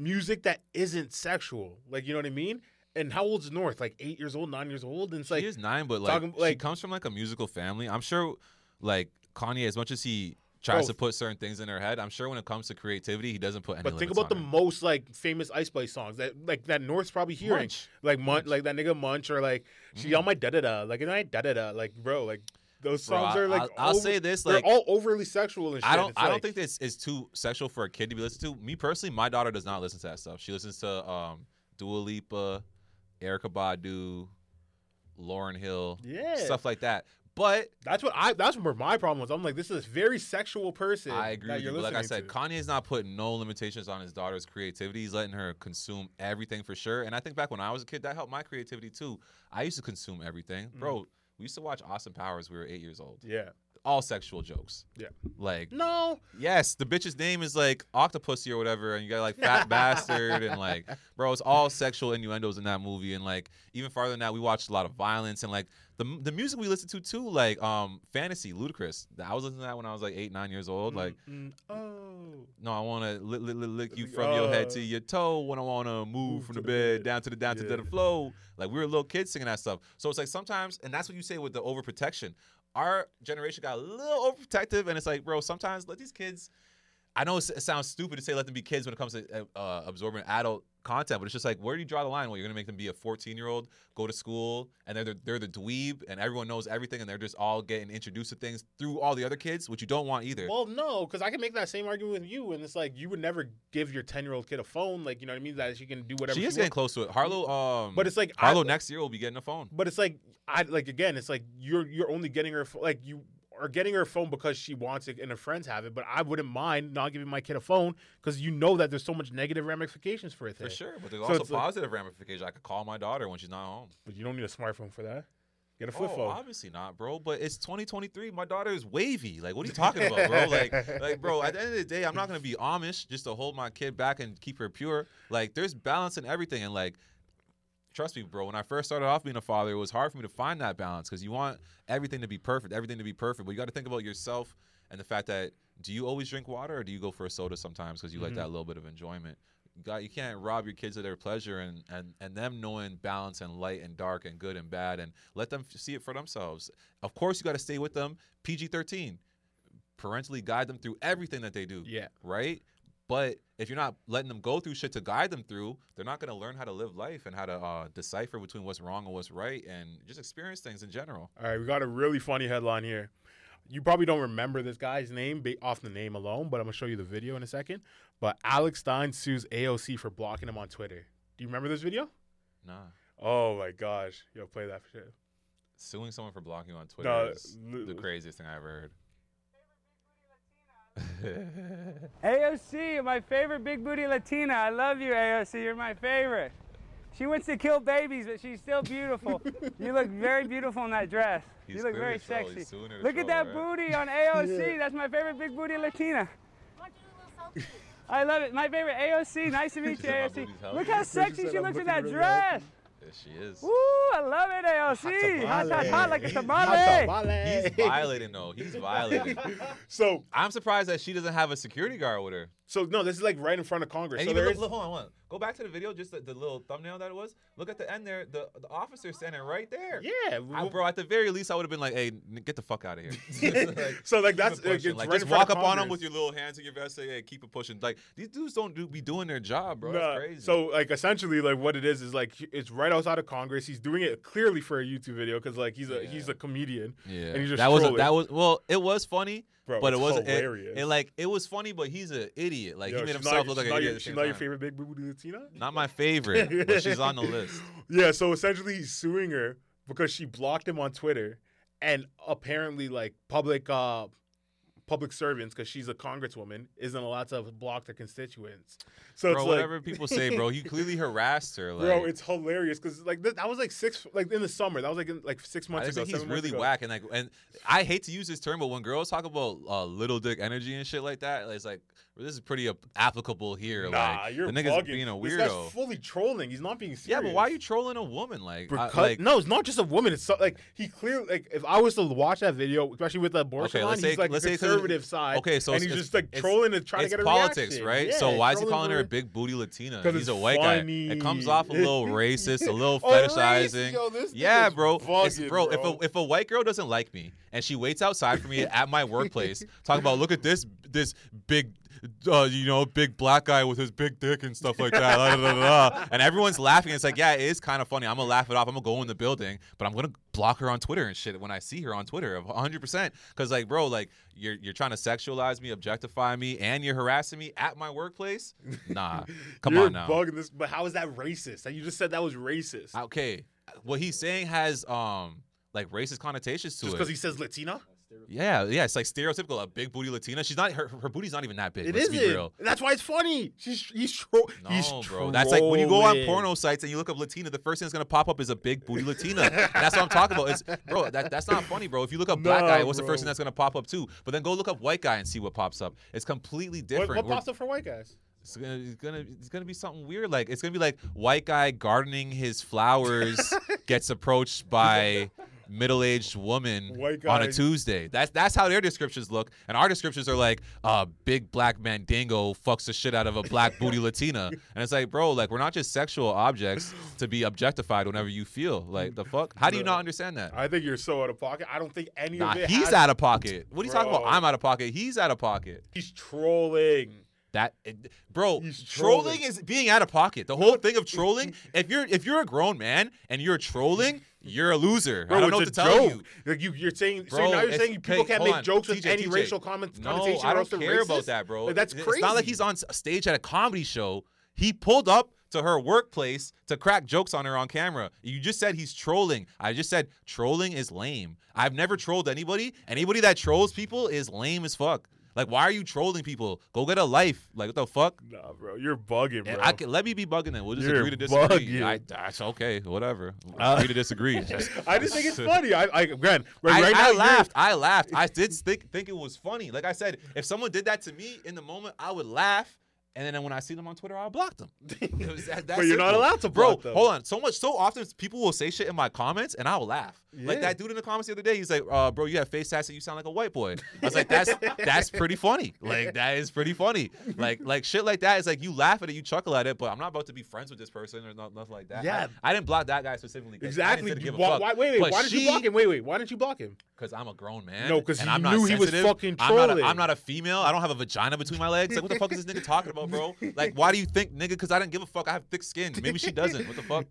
music that isn't sexual. Like you know what I mean? And how old's North? Like eight years old, nine years old, and it's like she is nine, but like, talking- she comes from like a musical family. I'm sure, like Kanye, as much as he tries to put certain things in her head, I'm sure when it comes to creativity, he doesn't put any. But think about the her. most like famous Ice Spice songs that like that North's probably hearing, Munch. like Munch, Munch. like that nigga Munch, or like she Mhm. on my da da da, like and I da da da, like bro, like those Bro, songs I- are like I'll, I'll over- say this, they're like all overly sexual and shit. I don't. It's I don't think this is too sexual for a kid to be listened to. Me personally, my daughter does not listen to that stuff. She listens to um, Dua Lipa, Erykah Badu, Lauryn Hill, Yeah. stuff like that. But That's what I. That's where my problem was. I'm like, this is a very sexual person. I agree that with you. like I said, to. Kanye's not putting no limitations on his daughter's creativity. He's letting her consume everything for sure. And I think back when I was a kid, that helped my creativity too. I used to consume everything, Mm. bro. We used to watch Austin Powers. We were eight years old. yeah. All sexual jokes. Yeah. Like No. Yes, the bitch's name is like Octopussy or whatever, and you got like fat bastard and like, bro, it's all sexual innuendos in that movie, and like even farther than that, we watched a lot of violence and like the the music we listened to too, like um fantasy, Ludacris. I was listening to that when I was like eight, nine years old. Like, Mm, mm, oh. no, I want to lick, lick, you from your head to Uh, your toe. When I want to move from the bed down to the down to the flow. Like we were little kids singing that stuff. So it's like sometimes, and that's what you say with the overprotection. Our generation got a little overprotective, and it's like, bro, sometimes let these kids. I know it sounds stupid to say let them be kids when it comes to uh, absorbing adult content, but it's just like, where do you draw the line? Well, you're gonna make them be a 14 year old, go to school, and they're the, they're the dweeb, and everyone knows everything, and they're just all getting introduced to things through all the other kids, which you don't want either. Well, no, because I can make that same argument with you, and it's like you would never give your ten year old kid a phone, like you know what I mean, that she can do whatever. she she is getting wants. close to it. Harlow, um, But it's like Harlow I, next year will be getting a phone. But it's like I like again, it's like you're you're only getting her like you or getting her a phone because she wants it and her friends have it. But I wouldn't mind not giving my kid a phone because you know that there's so much negative ramifications for it. For sure, but there's So also it's like- positive ramifications. I could call my daughter when she's not home. But you don't need a smartphone for that. Get a flip oh, phone. obviously not, bro. But it's 2023. My daughter is wavy. Like, what are you talking about, bro? Like, like, bro. At the end of the day, I'm not gonna be Amish just to hold my kid back and keep her pure. Like, there's balance in everything, and like, trust me, bro. When I first started off being a father, it was hard for me to find that balance because you want everything to be perfect, everything to be perfect. But you got to think about yourself and the fact that do you always drink water or do you go for a soda sometimes because you like Mhm. that little bit of enjoyment? You got you can't rob your kids of their pleasure and and and them knowing balance and light and dark and good and bad and let them f- see it for themselves. Of course, you got to stay with them. PG thirteen, parentally guide them through everything that they do. Yeah. Right. But if you're not letting them go through shit to guide them through, they're not going to learn how to live life and how to uh, decipher between what's wrong and what's right and just experience things in general. All right, we got a really funny headline here. You probably don't remember this guy's name off the name alone, but I'm gonna show you the video in a second. But Alex Stein sues AOC for blocking him on Twitter. Do you remember this video? Nah. Oh my gosh, yo, play that for shit. Suing someone for blocking you on Twitter No, is l- the craziest thing I ever heard. AOC, my favorite big booty Latina. I love you, AOC. You're my favorite. She wants to kill babies, but she's still beautiful. you look very beautiful in that dress. He's you look very troll. sexy. He's suing her to Look at that right? booty on AOC. That's my favorite big booty Latina. I love it. My favorite AOC. Nice to meet you, AOC. Look how sexy said she looks in looking that really dress. Yes, she is. Woo, I love it, AOC. Hot, hot, hot like a tamale. He's violating though. He's violating. So, I'm surprised that she doesn't have a security guard with her. So no, this is like right in front of Congress. And so look, is, look, hold on, hold on. Go back to the video, just the, the little thumbnail that it was. Look at the end there. The the officer standing right there. yeah, I- bro, at the very least, I would have been like, "Hey, get the fuck out of here." Like, so like that's like right just walk up on them with your little hands in your vest. Say, "Hey, keep it pushing." Like these dudes don't do be doing their job, bro. Nah, crazy. So like essentially like what it is is like it's right outside of Congress. He's doing it clearly for a YouTube video because like he's a Yeah. he's a comedian. yeah, and he's just that was a, that was well, it was funny, Bro, but it wasn't it, it like it was funny, but he's an idiot. Like Yo, he made himself look like an idiot. your, she's not your time. favorite big booty Latina. Not my favorite, but she's on the list. Yeah, so essentially he's suing her because she blocked him on Twitter and apparently like public uh public servants because she's a congresswoman isn't allowed to block their constituents. So bro, it's like whatever people say, bro, he clearly harassed her. Like, Bro, it's hilarious because like th- that was like six like in the summer. That was like in, like six months just ago. think he's really ago. whack, and like, and I hate to use this term, but when girls talk about uh, little dick energy and shit like that, it's like well, this is pretty ap- applicable here. Nah, like, you're the nigga's bugging. being a This guy's weirdo. fully trolling. He's not being serious. Yeah, but why are you trolling a woman? Like, I- Because, like no, it's not just a woman. It's so, like he clearly like if I was to watch that video, especially with the abortion Okay, line, let's he's like let's the say conservative side. okay, so and he's just like trolling and trying to get a politics, reaction. right? Yeah, so why is he calling her a big booty Latina? He's a white guy. It comes off a little racist, a little Oh, fetishizing. yo, yeah, bro. Bugging, bro, bro. if a if a white girl doesn't like me and she waits outside for me at my workplace, talking about look at this this big. Uh, you know, big black guy with his big dick and stuff like that, da, da, da, da. and everyone's laughing. It's like, yeah, it is kind of funny. I'm gonna laugh it off. I'm gonna go in the building, but I'm gonna block her on Twitter and shit when I see her on Twitter, 100. percent Because like, bro, like you're you're trying to sexualize me, objectify me, and you're harassing me at my workplace. Nah, come on now. bugging this, but how is that racist? Like, You just said that was racist. Okay, what he's saying has um like racist connotations to Just it. because he says Latina? Yeah, yeah, it's like stereotypical. A big booty Latina. She's not her. Her booty's not even that big. It let's isn't. real. That's why it's funny. She's he's tro- No, he's bro. That's like when you go on porno sites and you look up Latina, the first thing that's gonna pop up is a big booty Latina. that's what I'm talking about. It's bro, that, that's not funny, bro. If you look up black guy, what's the first thing that's gonna pop up too? But then go look up white guy and see what pops up. It's completely different. what We're- pops up for white guys? It's gonna, it's gonna, it's gonna be something weird. Like it's gonna be like white guy gardening his flowers gets approached by middle-aged woman White on a Tuesday. That's that's how their descriptions look, and our descriptions are like, uh, big black mandingo fucks the shit out of a black booty Latina, and it's like, bro, like we're not just sexual objects to be objectified whenever you feel. Like the fuck? How do you not understand that? I think you're so out of pocket. I don't think any Nah, of it. he's has- out of pocket. What are you talking about? I'm out of pocket. He's out of pocket. He's trolling. That it- bro, trolling. trolling. is being out of pocket. The whole thing of trolling. If you're if you're a grown man and you're trolling, you're a loser. Bro, I don't know what to tell joke. you. Like you, you're saying. so now you're saying people okay, can't make on. jokes with TJ, any TJ. racial comment, No, connotation. I don't care racist? about that, bro. Like, that's It's crazy. It's not like he's on stage at a comedy show. He pulled up to her workplace to crack jokes on her on camera. You just said he's trolling. I just said trolling is lame. I've never trolled anybody. Anybody that trolls people is lame as fuck. Like, why are you trolling people? Go get a life. Like, what the fuck? Nah, bro, you're bugging, bro. And I can, let me be bugging then. We'll just You're agree to disagree. bugging. I, that's okay. Whatever. Uh, agree to disagree. Just- I just think it's funny. I, I again, right, I, right now I you're- laughed. I laughed. I did think think it was funny. Like I said, if someone did that to me in the moment, I would laugh. And then when I see them on Twitter, I'll block them. That- But you're not allowed to Bro, block them. hold on. So much, so often people will say shit in my comments, and I will laugh. Yeah. Like that dude in the comments the other day. He's like, uh, "Bro, you have face tats and you sound like a white boy." I was like, "That's that's pretty funny. Like that is pretty funny. Like like shit like that is like you laugh at it, you chuckle at it, but I'm not about to be friends with this person or nothing like that. Yeah. I, I didn't block that guy specifically. Exactly. didn't give a Why, why, wait, wait. But Why did you block him? Wait, wait. Why didn't you block him? Because I'm a grown man. No, because you I'm not knew he was fucking I'm not, a, trolling. I'm not a female. I don't have a vagina between my legs. Like, what the fuck is this nigga talking about, bro? Like, why do you think, nigga? Because I didn't give a fuck. I have thick skin. Maybe she doesn't. What the fuck?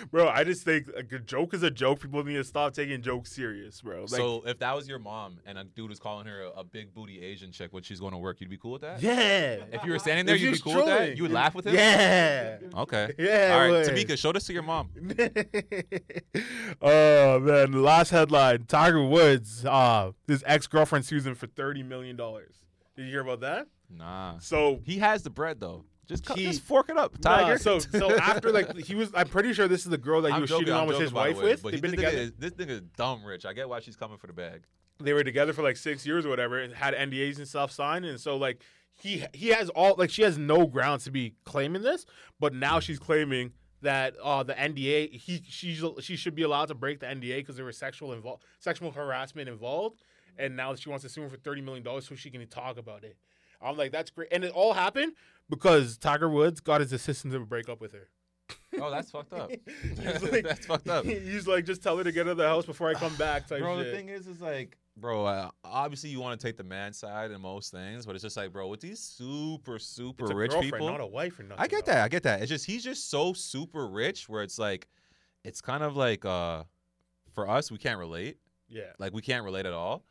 bro, I just think like, a joke is a joke. People need to stop taking jokes serious, bro. Like, so, if that was your mom and a dude was calling her a, a big booty Asian chick when she's going to work, you'd be cool with that? yeah. If you were standing there, If you'd be cool with that. You would laugh with him. Yeah. Okay. Yeah, All right. Tamika, show this to your mom. oh man, last headline: Tiger Woods, uh, his ex girlfriend sues him for thirty million dollars. Did you hear about that? Nah. So He has the bread though. Just, cut, He- just fork it up, Nah, Tiger. so so after like he was, I'm pretty sure this is the girl that he I'm was joking, cheating I'm on with his wife way, with. They've been together. is- this nigga is dumb rich. I get why she's coming for the bag. they were together for like six years or whatever and had NDAs and stuff signed. And so like he he has all like she has no grounds to be claiming this, but now she's claiming that uh the NDA he she she should be allowed to break the NDA because there was sexual involved sexual harassment involved, and now she wants to sue him for thirty million dollars so she can talk about it. I'm like that's great, and it all happened because Tiger Woods got his assistant to break up with her. Oh, that's fucked up. Like- that's fucked up. He's like, just tell her to get out of the house before I come back. Type bro, shit. the thing is, is like, bro, uh, obviously you want to take the man side in most things, but it's just like, bro, with these super, super it's a rich people, not a wife or nothing. I get though. that, I get that. It's just he's just so super rich, where it's like, it's kind of like, uh, for us, we can't relate. Yeah. Like we can't relate at all.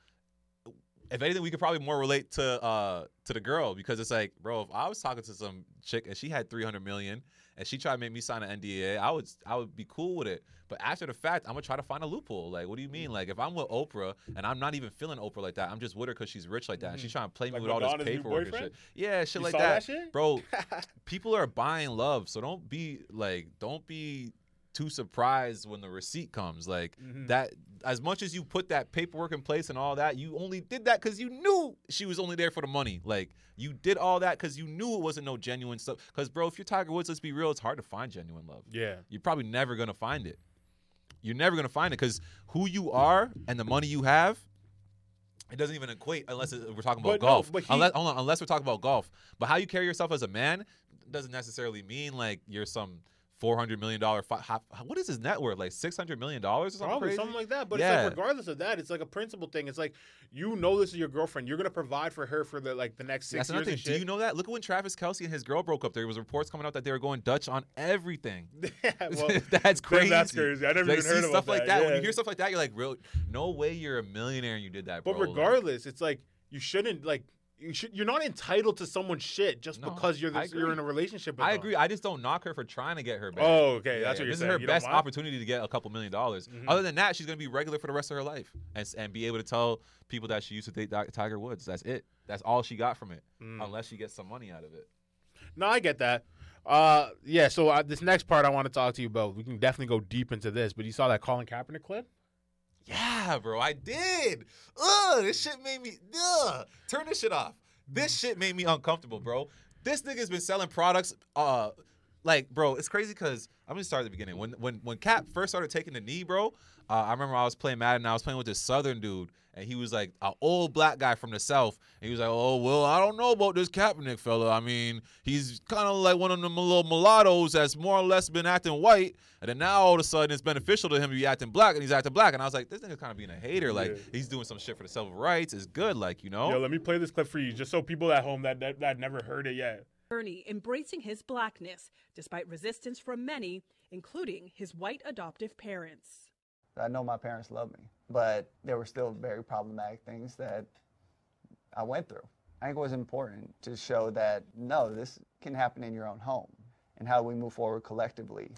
If anything, we could probably more relate to uh to the girl because it's like, bro, if I was talking to some chick and she had three hundred million and she tried to make me sign an NDA, I would I would be cool with it. But after the fact, I'm gonna try to find a loophole. Like, what do you mean? Mm. Like, if I'm with Oprah and I'm not even feeling Oprah like that, I'm just with her because she's rich like that, and she's mm. trying to play me Like with all this Madonna's paperwork and shit. Yeah, shit You like that, that shit? bro. people are buying love, so don't be like, don't be too surprised when the receipt comes. Like Mhm. that, as much as you put that paperwork in place and all that, you only did that because you knew she was only there for the money. Like you did all that because you knew it wasn't no genuine stuff. Because bro, if you're Tiger Woods, let's be real, it's hard to find genuine love. Yeah. You're probably never gonna find it. You're never gonna find it because who you are and the money you have. It doesn't even equate unless it, we're talking about But no, golf. but he- unless, hold on, unless we're talking about golf. But how you carry yourself as a man doesn't necessarily mean like you're some four hundred million dollar. What is his net worth? Like six hundred million dollars or something Probably crazy? something like that. But Yeah. it's like regardless of that, it's like a principle thing. It's like you know this is your girlfriend. You're gonna provide for her for the like the next six That's years. another thing. and Do you know that? Look at when Travis Kelce and his girl broke up. There was reports coming out that they were going Dutch on everything. yeah, well, that's crazy. That's crazy. I never Like, even heard stuff like that. When you hear stuff like that, you're like, real. No way, you're a millionaire and you did that, bro. But Like, regardless, it's like you shouldn't like you should. You're not entitled to someone's shit just No, because you're this, you're in a relationship. with I them. agree. I just don't knock her for trying to get her back. Oh, okay. Yeah, that's yeah. what you're this saying. is her You best opportunity to get a couple million dollars. Mhm. Other than that, she's gonna be regular for the rest of her life and and be able to tell people that she used to date Ti- Tiger Woods. That's it. That's all she got from it, Mm. unless she gets some money out of it. No, I get that. Uh, yeah. So uh, this next part I want to talk to you about. We can definitely go deep into this. But you saw that Colin Kaepernick clip. Yeah, bro, I did. Ugh, this shit made me. Ugh, turn this shit off. This shit made me uncomfortable, bro. This nigga's been selling products. Uh, like, bro, it's crazy because I'm gonna start at the beginning. When when when Cap first started taking the knee, bro, uh, I remember I was playing Madden. and I was playing with this Southern dude, and he was like an old black guy from the South. And he was like, "Oh well, I don't know about this Kaepernick fella. I mean, he's kind of like one of them little mulattoes that's more or less been acting white, and then now all of a sudden it's beneficial to him to be acting black, and he's acting black." And I was like, "This nigga's kind of being a hater. Like Yeah. he's doing some shit for the civil rights. It's good, like you know." Yo, let me play this clip for you, just so people at home that that, that never heard it yet. Bernie embracing his blackness despite resistance from many, including his white adoptive parents. I know my parents love me, but there were still very problematic things that I went through. I think it was important to show that no, this can happen in your own home. and how we move forward collectively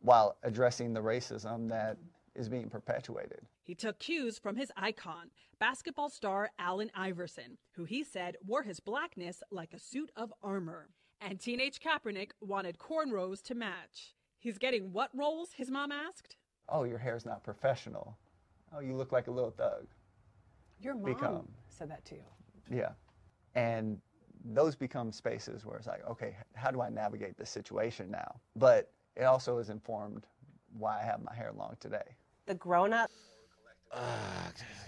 while addressing the racism that is being perpetuated. He took cues from his icon, basketball star Allen Iverson, who he said wore his blackness like a suit of armor. And teenage Kaepernick wanted cornrows to match. He's getting what roles, his mom asked? Oh, your hair's not professional. Oh, you look like a little thug. Your mom Become. said that to you. Yeah. And those become spaces where it's like, okay, how do I navigate this situation now? But it also is informed why I have my hair long today. The grown up.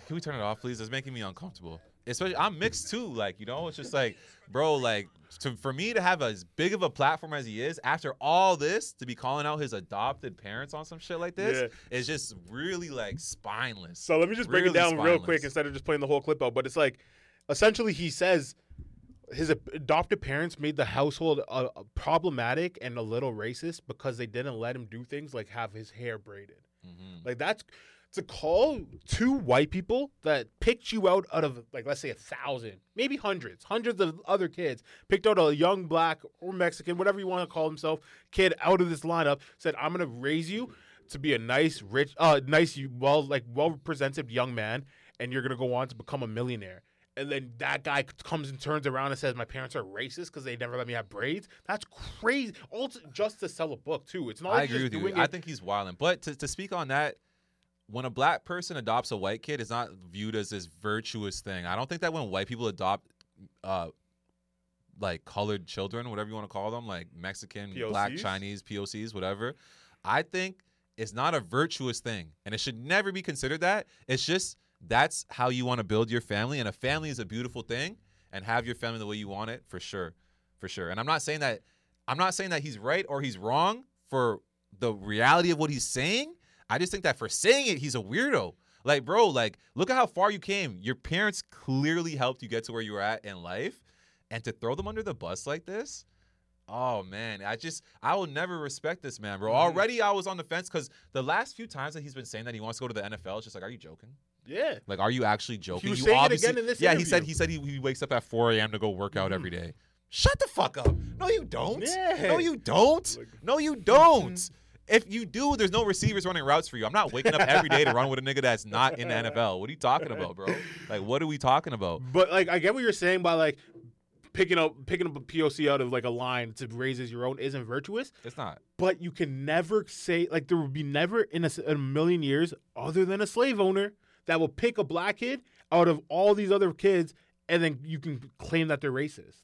Can we turn it off, please? It's making me uncomfortable. Especially, I'm mixed too. Like, you know, it's just like, bro, like, to, for me to have as big of a platform as he is, after all this, to be calling out his adopted parents on some shit like this, is just really like spineless. So let me just break it Really down real quick instead of just playing the whole clip out. But it's like, essentially, he says his ad- adopted parents made the household uh, uh, problematic and a little racist because they didn't let him do things like have his hair braided. Mm-hmm. Like that's to call two white people that picked you out out of like let's say a thousand, maybe hundreds, hundreds of other kids picked out a young black or Mexican, whatever you want to call himself, kid out of this lineup. Said, "I'm gonna raise you to be a nice, rich, uh, nice, well like well represented young man, and you're gonna go on to become a millionaire." And then that guy comes and turns around and says, "My parents are racist because they never let me have braids." That's crazy. All to, just to sell a book too. It's not. I like agree with you. doing I think he's wilding. But to, to speak on that, when a black person adopts a white kid, it's not viewed as this virtuous thing. I don't think that when white people adopt, uh, like colored children, whatever you want to call them, like Mexican, black, Chinese, POCs, whatever, I think it's not a virtuous thing, and it should never be considered that. It's just that's how you want to build your family, and a family is a beautiful thing, and have your family the way you want it for sure, for sure. And I'm not saying that I'm not saying that he's right or he's wrong for the reality of what he's saying. I just think that for saying it, he's a weirdo. Like, bro, like, look at how far you came. Your parents clearly helped you get to where you were at in life. And to throw them under the bus like this, oh man, I just I will never respect this man, bro. Already I was on the fence because the last few times that he's been saying that he wants to go to the NFL, it's just like, are you joking? yeah. Like, are you actually joking? was you saying it again in this Yeah, he said he said he, he wakes up at 4 a.m. to go work out every mm-hmm. day. Shut the fuck up. No, you don't. Yeah. No, you don't. No, you don't. Mm-hmm. If you do, there's no receivers running routes for you. I'm not waking up every day to run with a nigga that's not in the NFL. What are you talking about, bro? Like, what are we talking about? But like, I get what you're saying by like picking up picking up a POC out of like a line to raise as your own isn't virtuous. It's not. But you can never say like there would be never in a, in a million years other than a slave owner that will pick a black kid out of all these other kids and then you can claim that they're racist.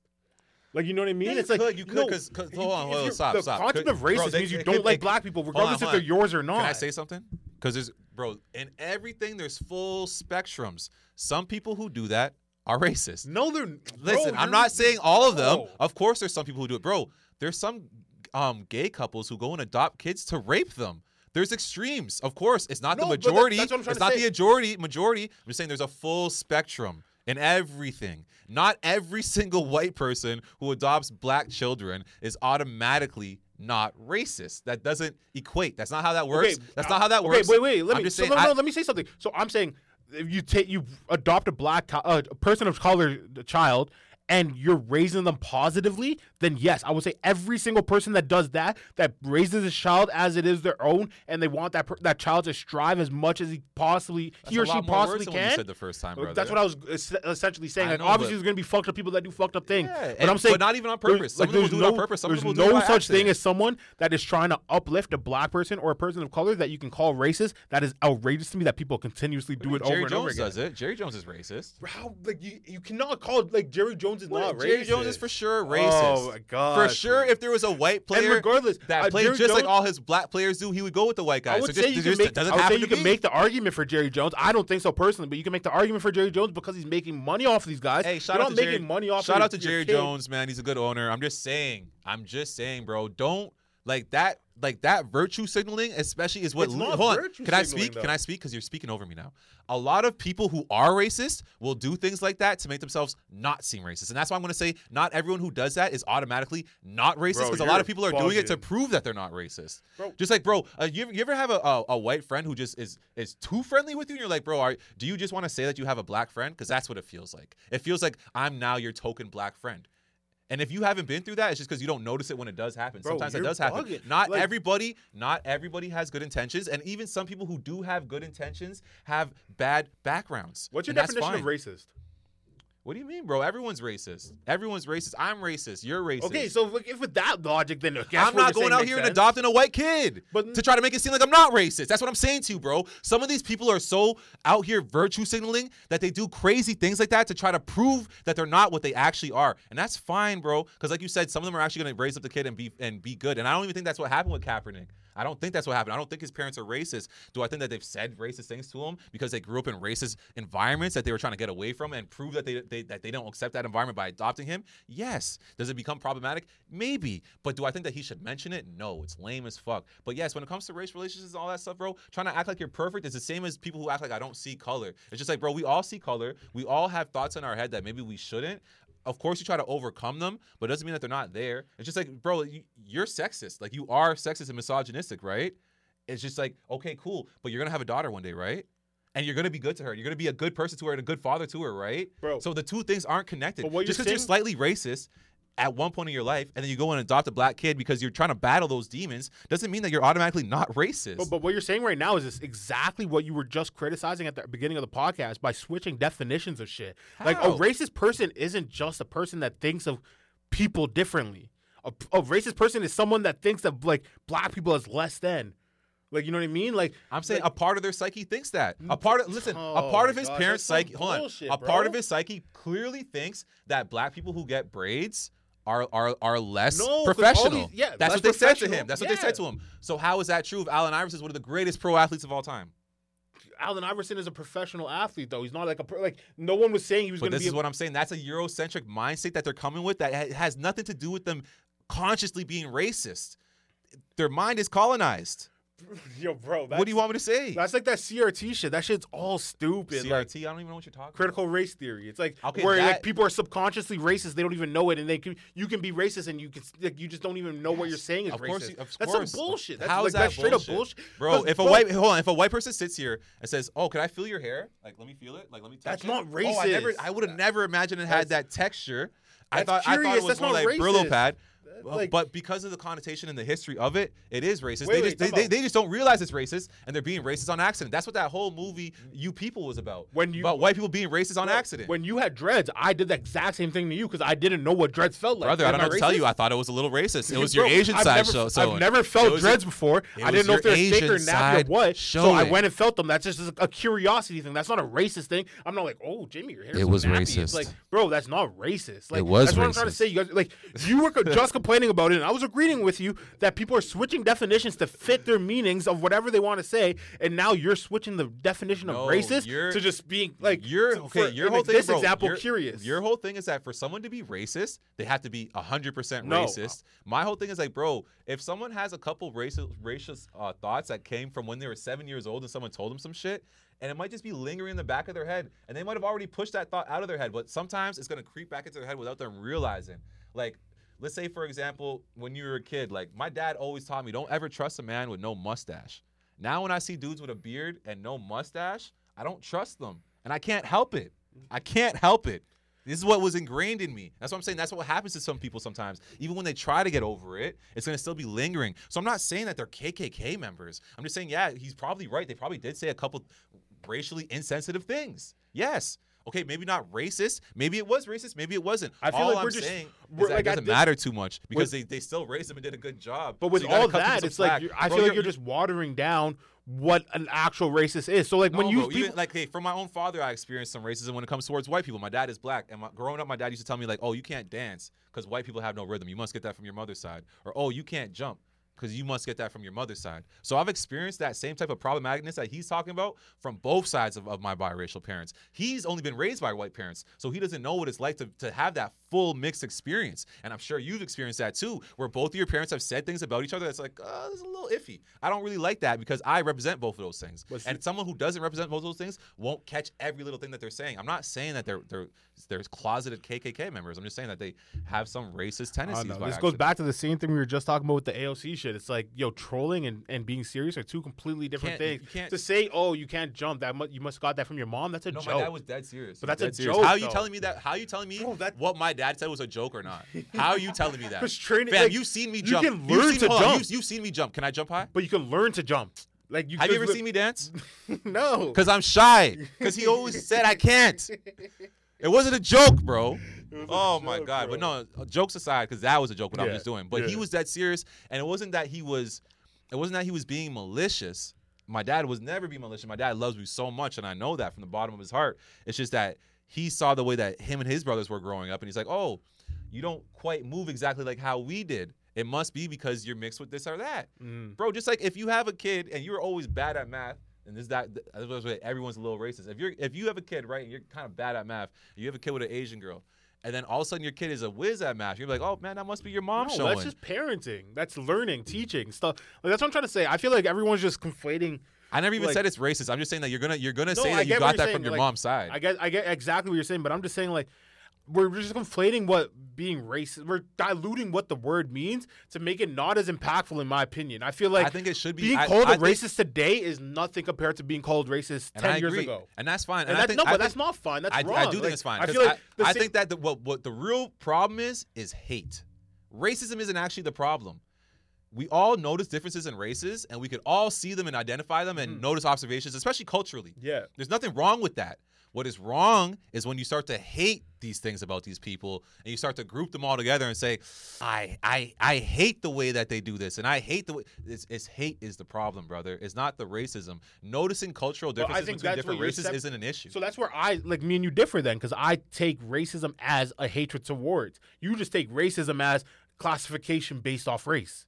Like you know what I mean? Yeah, you it's like could, you could, no, 'cause- 'cause- if hold on, hold on, stop, the stop. concept Could- of bro, they- means you don't could- like black people, hold on, regardless if they're yours or not. Can I say something? Because there's, bro, in everything there's full spectrums. Some people who do that are racist. No, they're Listen, bro, I'm not saying all of them. No. Of course, there's some people who do it, bro. There's some um, gay couples who go and adopt kids to rape them. There's extremes. Of course, it's not No, the that- majority. that's what I'm it's to not say. the majority. Majority. I'm just saying there's a full spectrum in everything. Not every single white person who adopts black children is automatically not racist. That doesn't equate. That's not how that works. That's not how that okay, works. Wait, wait, let I'm me. so no, no, I- let me say something. So I'm saying, if you take you adopt a black co- uh, a person of color child. And you're raising them positively, then yes, I would say every single person that does that, that raises a child as it is their own, and they want that per- that child to strive as much as he possibly That's he or she possibly what you can. said the first time, brother. That's what I was essentially saying. Like, know, obviously, there's gonna be fucked up people that do fucked up things. Yeah, but I'm saying, but not even on purpose. Some like, there's do it on no- purpose. Some there's people do it no such thing as someone that is trying to uplift a black person or a person of color that you can call racist. That is outrageous to me. That people continuously do it Jerry over and over Jones again. does it. Jerry Jones is racist. How like you, you cannot call like Jerry Jones is not Jerry racist. Jerry Jones is for sure oh, racist. Oh my god, For sure, if there was a white player regardless, that uh, played Jerry just like all his black players do, he would go with the white guy. I would so say just, you can make. doesn't I would say you can make the argument for Jerry Jones. I don't think so personally, but you can make the argument for Jerry Jones because he's making money off these guys. Hey, shout You're out to making Jerry. money off. shout of out to Jerry. Jones, man. He's a good owner. I'm just saying. I'm just saying, bro. Don't like that. Like that virtue signaling, especially is what. It's hold on. Can I speak? Can. I speak? Because you're speaking over me now. A lot of people who are racist will do things like that to make themselves not seem racist, and that's why I'm going to say not everyone who does that is automatically not racist. Because a lot of people are doing it to prove that they're not racist. Bro. Just like, bro, uh, you, ever, you ever have a, a, a white friend who just is is too friendly with you, and you're like, bro, are, do you just want to say that you have a black friend? Because that's what it feels like. It feels like I'm now your token black friend. And if you haven't been through that, it's just because you don't notice it when it does happen. Bro, Sometimes it does happen. bugging. Not Like- everybody, not everybody has good intentions, and even some people who do have good intentions have bad backgrounds. What's your definition of racist? What do you mean, bro? Everyone's racist. Everyone's racist. I'm racist. You're racist. Okay, so if, if with that logic, then I'm not going out here and adopting a white kid But- to try to make it seem like I'm not racist. That's what I'm saying to you, bro. Some of these people are so out here virtue signaling that they do crazy things like that to try to prove that they're not what they actually are, and that's fine, bro. Because like you said, some of them are actually going to raise up the kid and be and be good. And I don't even think that's what happened with Kaepernick. I don't think that's what happened. I don't think his parents are racist. Do I think that they've said racist things to him because they grew up in racist environments that they were trying to get away from and prove that they, they that they don't accept that environment by adopting him? Yes. Does it become problematic? Maybe. But do I think that he should mention it? No. It's lame as fuck. But yes, when it comes to race relationships and all that stuff, bro, trying to act like you're perfect is the same as people who act like I don't see color. It's just like, bro, we all see color. We all have thoughts in our head that maybe we shouldn't of course you try to overcome them, but it doesn't mean that they're not there. It's just like, bro, you, you're sexist. Like you are sexist and misogynistic, right? It's just like, okay, cool, but you're gonna have a daughter one day, right? And you're gonna be good to her. You're gonna be a good person to her and a good father to her, right? Bro. So the two things aren't connected. But what just you're because you're slightly racist at one point in your life, and then you go and adopt a black kid because you're trying to battle those demons, doesn't mean that you're automatically not racist. But, but what you're saying right now is this exactly what you were just criticizing at the beginning of the podcast by switching definitions of shit. Like a racist person isn't just a person that thinks of people differently. A, a racist person is someone that thinks of like black people as less than. Like you know what I mean? Like I'm saying like, a part of their psyche thinks that. A mm, part of listen, a Oh part of his parents' psyche. Hold on. bullshit, A part of his psyche clearly thinks that black people who get braids are are are less No, professional. these- yeah, that's what they said to him. That's what they said to him. So how is that true? If Allen Iverson is one of the greatest pro athletes of all time, Allen Iverson is a professional athlete though. He's not like a per- like no one was saying he was going to be. this is a- what I'm saying. That's a Eurocentric mindset that they're coming with that has nothing to do with them consciously being racist. Their mind is colonized. Yo, bro. What do you want me to say? That's like that CRT shit. That shit's all stupid. Like, CRT. I don't even know what you're talking. critical race theory. It's like Okay, where like people are subconsciously racist, they don't even know it, and they can you can be racist and you can like, you just don't even know what you're saying is Of racist. course, you- of that's course. some bullshit. That's How like is that that's straight bullshit? up bullshit, bro? If a bro, white hold on, if a white person sits here and says, "Oh, can I feel your hair? Like, let me feel it. Like, let me touch That's it." not Oh, I never, racist. I would have never imagined it had that texture. I That's thought, I thought it was That's more like Brillo pad. That's Well, like- but because of the connotation and the history of it, it is racist. Wait, they, wait, just, they, they, they just don't realize it's racist, and they're being racist on accident. That's what that whole movie "You People" was about. When you- about white people being racist on bro, accident. When you had dreads, I did the exact same thing to you because I didn't know what dreads felt like. Brother, I don't know what to tell you. I thought it was a little racist. It was Bro, your Asian I've side never, show. So I've never felt was dreads your- before. I didn't know if they're thick or Asian nappy or side what. So showing. I went and felt them. That's just a, a curiosity thing. That's not a racist thing. I'm not like, oh, Jimmy, your hair. It was nappy. It's racist. like, bro, that's not racist. Like, It was That's what I'm trying to say. You guys, like, you were just complaining about it, and I was agreeing with you that people are switching definitions to fit their meanings of whatever they want to say, and now you're switching the definition of racist to just being like You're okay. Your whole thing, this bro, example, curious. Your whole thing is that for someone to be racist, they have to be hundred percent No. racist. My whole thing is like, bro, if someone has a couple racist, racist uh, thoughts that came from when they were seven years old and someone told them some shit, and it might just be lingering in the back of their head, and they might have already pushed that thought out of their head, but sometimes it's gonna creep back into their head without them realizing. Like, let's say for example, when you were a kid, like my dad always taught me, don't ever trust a man with no mustache. Now when I see dudes with a beard and no mustache, I don't trust them. And I can't help it. I can't help it. This is what was ingrained in me. That's what I'm saying. That's what happens to some people sometimes. Even when they try to get over it, it's going to still be lingering. So I'm not saying that they're KKK members. I'm just saying, yeah, he's probably right. They probably did say a couple racially insensitive things. Yes. Okay, maybe not racist. Maybe it was racist. Maybe it wasn't. I feel all like I'm we're just- saying we're is that like it doesn't matter too much because they, they still raised him and did a good job. But with So all that, it's like slack. you're, I Bro, feel like you're just watering down what an actual racist is. So like when you bro, people, even, like hey, from my own father, I experienced some racism when it comes towards white people. My dad is black, and my, growing up, my dad used to tell me like, "Oh, you can't dance because white people have no rhythm. You must get that from your mother's side." Or, "Oh, you can't jump." Because you must get that from your mother's side. So I've experienced that same type of problematicness that he's talking about from both sides of, of my biracial parents. He's only been raised by white parents, so he doesn't know what it's like to, to have that full mixed experience. And I'm sure you've experienced that too, where both of your parents have said things about each other that's like, uh, this is a little iffy. I don't really like that because I represent both of those things. But see- and someone who doesn't represent both of those things won't catch every little thing that they're saying. I'm not saying that they're they're they're closeted KKK members. I'm just saying that they have some racist tendencies. don't know. by This goes back to the same thing we were just talking about with the AOC shit. It's like yo, trolling and, and being serious are two completely different can't- you things. can't- To say, oh, you can't jump, that mu- you must got that from your mom. That's a No, joke. my dad was dead serious. But that's a dead serious. joke, How are you though. telling me that? How are you telling me Bro, that- what my dad said was a joke or not? How are you telling me that? 'Cause training- Fam, like, you've seen me you jump. can You've learn seen- to hold on, jump. You've, you've seen me jump. Can I jump high? but you can learn to jump. Like you Have you ever seen me dance? no. Because I'm shy. Because he always said I can't. It wasn't a joke, bro. Oh my joke, god! bro. But no, jokes aside, because that was a joke what I was just doing. But he was that serious, and it wasn't that he was. It wasn't that he was being malicious. My dad was never being malicious. My dad loves me so much, and I know that from the bottom of his heart. It's just that he saw the way that him and his brothers were growing up, and he's like, "Oh, you don't quite move exactly like how we did. It must be because you're mixed with this or that, Mm. bro." Just like if you have a kid and you're always bad at math, and this that that's what everyone's a little racist. If you're if you have a kid right, and you're kind of bad at math, you have a kid with an Asian girl. And then all of a sudden your kid is a whiz at math. You're like, oh man, that must be your mom No, showing. that's just parenting. That's learning, teaching stuff. Like that's what I'm trying to say. I feel like everyone's just conflating. I never even like- said it's racist. I'm just saying that you're gonna you're gonna No, say that you got that saying, from your like, mom's side. I get, I get exactly what you're saying, but I'm just saying like we're just conflating what being racist. We're diluting what the word means to make it not as impactful, in my opinion. I feel like I think it should be being I- called I a think- racist today is nothing compared to being called racist ten years ago. and that's fine. And, And, I that's think no, I but that's not fine. That's I, wrong. I do think Like, it's fine. I feel like I, think that the, what what the real problem is is hate. Racism isn't actually the problem. We all notice differences in races, and we could all see them and identify them and Mm-hmm. notice observations, especially culturally. yeah. There's nothing wrong with that. What is wrong is when you start to hate these things about these people and you start to group them all together and say, I I I hate the way that they do this and I hate the way it's, it's hate is the problem, brother. It's not the racism. Noticing cultural Well, differences think between different races sep- isn't an issue. So that's where I like me and you differ then, because I take racism as a hatred towards. You just take racism as classification based off race.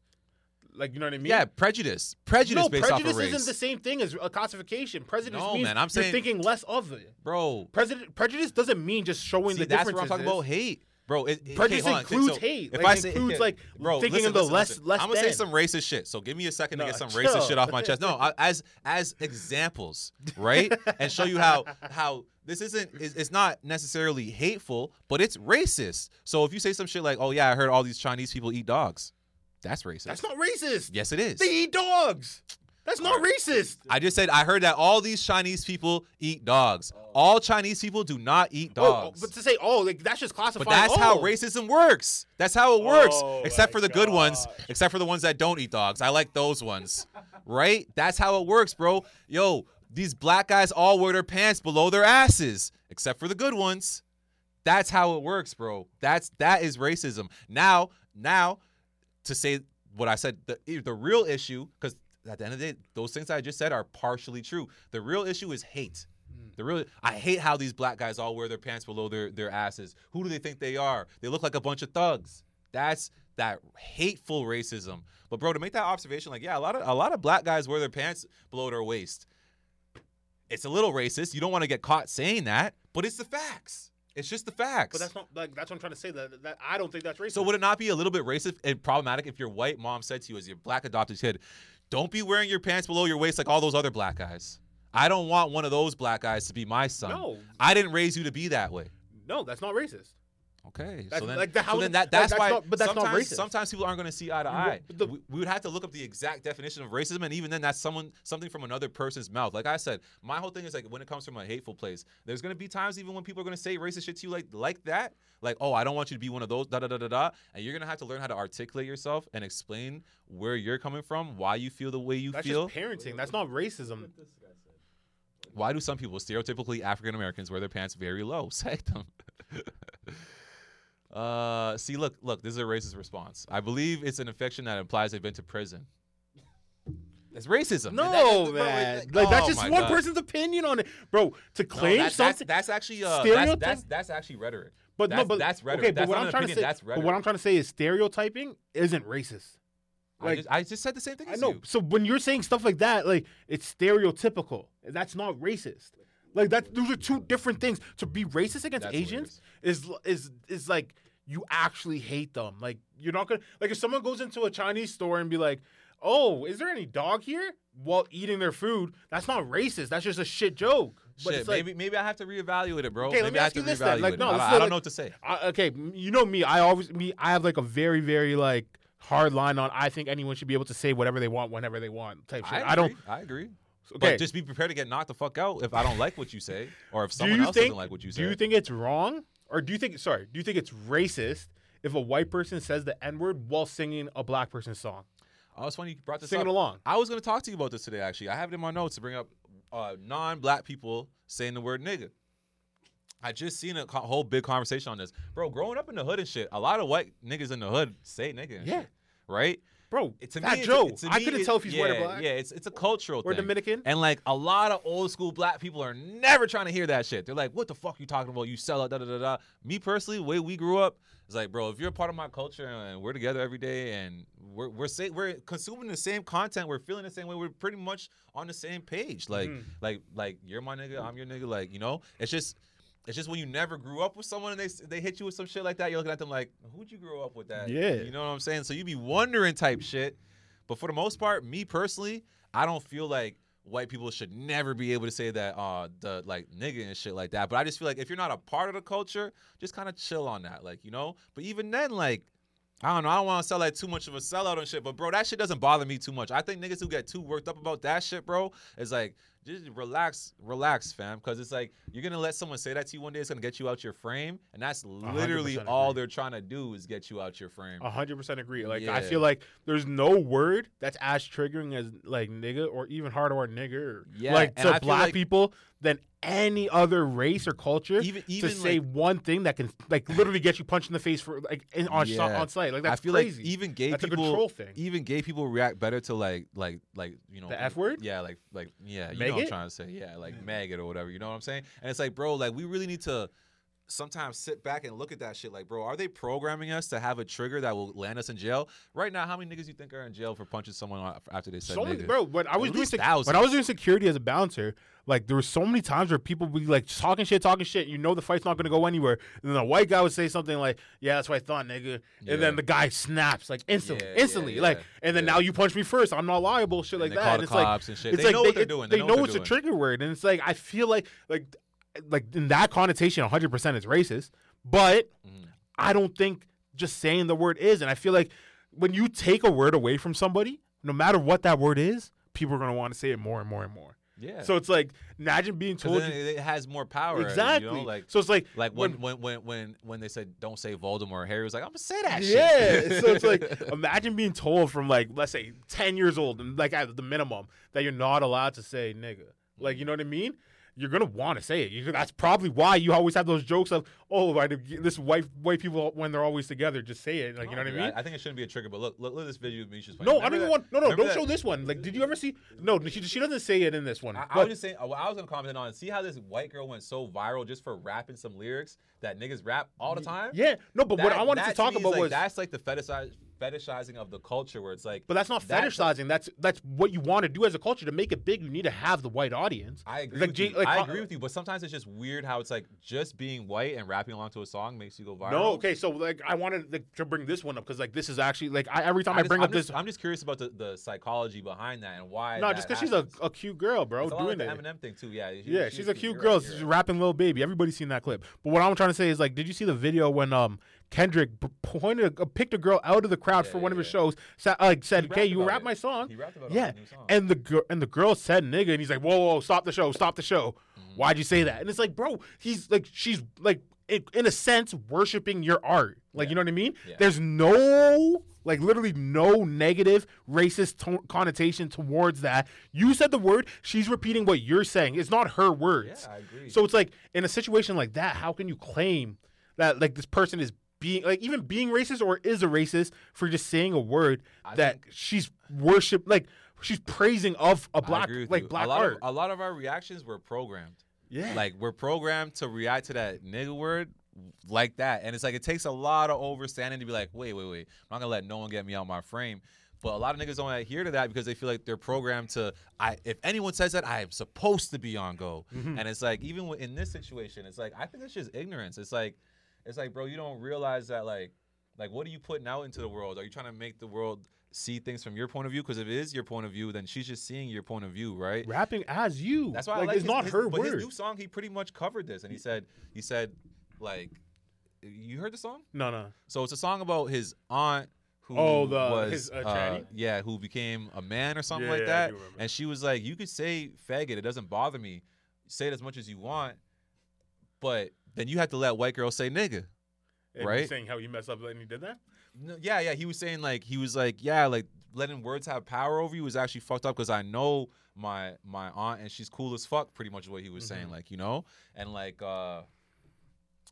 Like you know what I mean? yeah, prejudice. Prejudice no, based prejudice off of race. isn't the same thing as a classification. Prejudice No, means man, I'm saying- thinking less of it. Bro, Prejudice, prejudice doesn't mean just showing see, the that's differences. what I'm talking about hate. Bro, it, it- Prejudice okay, on. includes So hate. If Like, I say, includes, like, bro, thinking listen, of the listen, less- listen. less I'm gonna say some racist shit. So give me a second to get some chill. racist shit off my chest. No, I, as as examples, right? and show you how how this isn't it's not necessarily hateful, but it's racist. So if you say some shit like, "Oh yeah, I heard all these Chinese people eat dogs," that's racist. That's not racist. yes, it is. They eat dogs. That's not racist. I just said I heard that all these Chinese people eat dogs. All Chinese people do not eat Oh, dogs. but to say, oh, like that's just classified. But that's how oh. racism works. That's how it works. Oh, except my for the good ones. gosh. Except for the ones that don't eat dogs. I like those ones. right? That's how it works, bro. Yo, these black guys all wear their pants below their asses, except for the good ones. That's how it works, bro. That's that is racism. Now, now, to say what I said, the the real issue, because at the end of the day, those things I just said are partially true. The real issue is hate. Mm. The real I hate how these black guys all wear their pants below their, their asses. Who do they think they are? They look like a bunch of thugs. That's that hateful racism. But bro, to make that observation, like, yeah, a lot of a lot of black guys wear their pants below their waist. It's a little racist. You don't want to get caught saying that, but it's the facts. It's just the facts. But that's not like that's what I'm trying to say. That, that I don't think that's racist. So would it not be a little bit racist and problematic if your white mom said to you as your black adopted kid, "Don't be wearing your pants below your waist like all those other black guys. I don't want one of those black guys to be my son. No. I didn't raise you to be that way." no, that's not racist. Okay, That's- so then, like, the- how so then it- that like, that's, that's why. not- but that's not sometimes, racist. sometimes people aren't going to see eye to You- eye. the- we, we would have to look up the exact definition of racism, and even then, that's someone something from another person's mouth. Like I said, my whole thing is like when it comes from a hateful place, there's going to be times even when people are going to say racist shit to you like like that, like oh I don't want you to be one of those da da da da da, and you're going to have to learn how to articulate yourself and explain where you're coming from, why you feel the way you That's feel. just parenting. That's not racism. Why do some people, stereotypically African Americans, wear their pants very low? Say them. uh, see, look, look. This is a racist response. I believe it's an infection that implies they've been to prison. It's racism. No, That- that- man. it's Like, that's oh just one God. person's opinion on it, bro. To No, claim that- that's, something, that's actually uh, that's, that's that's actually rhetoric. but that's, no, but that's rhetoric. Okay, that's but what not I'm an trying opinion. to say, that's but rhetoric. what I'm trying to say is stereotyping isn't racist. I, like- just, I just said the same thing. I know. you. So when you're saying stuff like that, like it's stereotypical. That's not racist. Like that, those are two different things. To be racist against That's Asians is is is like you actually hate them. Like you're not gonna like if someone goes into a Chinese store and be like, "Oh, is there any dog here?" while eating their food, that's not racist. That's just a shit joke. But Shit, it's like, maybe maybe I have to reevaluate it, bro. Okay, maybe let me I have ask to you this then. Like, no, I, I don't like- know what to say. I, okay, you know me. I always me. I have like a very very like hard line on I think anyone should be able to say whatever they want whenever they want type shit. I, I, don't. I agree. Okay. But just be prepared to get knocked the fuck out if I don't like what you say, or if someone else think? doesn't like what you say. do you think it's wrong, or do you think? Sorry, do you think it's racist if a white person says the n word while singing a black person's song, Oh, it's funny you brought this singing up. along? I was going to talk to you about this today. Actually, I have it in my notes to bring up uh, non-black people saying the word nigga. I just seen a co- whole big conversation on this, bro. Growing up in the hood and shit, a lot of white niggas in the hood say nigga. Yeah. shit, right. Bro, It- to Fat me, it's- Joe. it- to I me, couldn't tell if he's yeah, white or black Yeah, it's it's a cultural or thing. Dominican. And like a lot of old school black people are never trying to hear that shit. They're like, "What the fuck you talking about? You sell out, Da da da da. Me personally, the way we grew up, it's like, bro, if you're a part of my culture and we're together every day and we're we're say, we're consuming the same content, we're feeling the same way, we're pretty much on the same page. Like Mhm. like like you're my nigga, I'm your nigga. Like you know, it's just. It's just when you never grew up with someone and they they hit you with some shit like that, you're looking at them like, who'd you grow up with that? Yeah. You know what I'm saying? So you be wondering type shit. But for the most part, me personally, I don't feel like white people should never be able to say that uh the like nigga and shit like that. But I just feel like if you're not a part of the culture, just kind of chill on that, like you know. But even then, like I don't know, I don't want to sell like too much of a sellout and shit. But bro, that shit doesn't bother me too much. I think niggas who get too worked up about that shit, bro, is like just relax, relax, fam. Because it's like you're gonna let someone say that to you one day. It's gonna get you out your frame, and that's literally all agree. they're trying to do is get you out your frame. Hundred percent agree. Like I feel like there's no word that's as triggering as like nigga or even hard or nigger. Yeah, like to black like- people than any other race or culture Even even to say like, one thing that can like literally get you punched in the face for like in, on Yeah. on site. Like I that's feel crazy. like even gay that's people, a control thing. even gay people react better to like like like you know The F word? Yeah, like like yeah, you what I'm trying to say. Yeah, like maggot or whatever. You know what I'm saying? And it's like, bro, like we really need to sometimes sit back and look at that shit. Like, bro, are they programming us to have a trigger that will land us in jail? Right now, how many niggas you think are in jail for punching someone after they said so many, nigga? bro. When I was At doing sec- when I was doing security as a bouncer, like there were so many times where people would be like talking shit, talking shit. You know the fight's not going to go anywhere, and then a white guy would say something like, "Yeah, that's what I thought, nigga," Yeah. and then the guy snaps like instantly, Yeah, instantly, yeah, like, and then now you punch me first. I'm not liable, shit And like they that. And it's like and shit. it's They like know what they're doing. They They, know know, what it's they're a doing. trigger word, and it's like I feel like like like in that connotation, 100 percent is racist, but Mhm. I don't think just saying the word is, and I feel like when you take a word away from somebody, no matter what that word is, people are gonna want to say it more and more and more. Yeah. So it's like imagine being told you- it has more power. exactly. You know? Like so it's like like when when when when when they said don't say Voldemort, Harry was like, I'm gonna say that shit. yeah. so it's like imagine being told from like let's say ten years old and like at the minimum that you're not allowed to say nigga. Like you know what I mean? You're gonna want to say it. You, that's probably why you always have those jokes of oh, I, this white white people when they're always together just say it. Like you know what I mean? I, think it shouldn't be a trigger, but look, look, look at this video Misha's playing. no, I don't Remember even want. No, no, don't that- show this one. Like, did you ever see? No, she, she doesn't say it in this one. I, I was just saying, I was gonna comment on. See how this white girl went so viral just for rapping some lyrics that niggas rap all the time. yeah, no, but what I wanted to talk about like, was that's like the fetishize, fetishizing of the culture, where it's like. But that's not That's- fetishizing. That's that's what you want to do as a culture to make it big. You need to have the white audience. I agree. Like, with you. like, I uh, agree with you, but sometimes it's just weird how it's like just being white and rapping along to a song makes you go viral. No, okay, so like I wanted like, to bring this one up because like this is actually like I, every time I, just- bring I'm up just, this, I'm just curious about the, the psychology behind that and why. no, just because she's a, a cute girl, bro, It's doing like it. the Eminem thing too. Yeah, she- Yeah, she she's a cute girl. right, She's right. rapping "Little Baby." Everybody's seen that clip. But what I'm trying to say is like, did you see the video when um Kendrick pointed a, picked a girl out of the crowd Yeah, for one yeah, of his shows? Sa- like said, "Okay, you rap it. my song." He rapped about Yeah, song. and the girl and the girl said "nigga," and he's like, "Whoa, whoa, stop the show, stop the show." Mm-hmm. Why'd you say that? And it's like, bro, he's like, she's like, in, in a sense, worshiping your art. Like, you know what I mean? There's no, like, literally no negative racist to- connotation towards that. You said the word. She's repeating what you're saying. It's not her words. Yeah, I agree. So it's like in a situation like that, how can you claim that like this person is being like even being racist or is a racist for just saying a word I that think- she's worship like she's praising of a black like you. black a lot art. Of, a lot of our reactions were programmed. yeah. Like we're programmed to react to that nigga word like that, and it's like it takes a lot of overstanding to be like, wait, wait, wait, I'm not gonna let no one get me out my frame. But a lot of niggas don't adhere to that because they feel like they're programmed to. I if anyone says that, I am supposed to be on go. Mm-hmm. And it's like even in this situation, it's like I think it's just ignorance. It's like, it's like, bro, you don't realize that like, like what are you putting out into the world? Are you trying to make the world see things from your point of view? Because if it is your point of view, then she's just seeing your point of view, right? rapping as you. That's why like, I like it's his, not his- her but word. his new song, he pretty much covered this, and he said, he said, like, you heard the song? no, no. So it's a song about his aunt who Oh, the- was his, uh, uh, yeah, who became a man or something Yeah, like that. remember. And she was like, "You could say faggot, it doesn't bother me. Say it as much as you want, but then you have to let white girls say nigga." And right? saying how he messed up and he did that. No, yeah, yeah. He was saying like he was like, yeah, like letting words have power over you is actually fucked up because I know my my aunt and she's cool as fuck. Pretty much what he was saying, like you know, and like uh,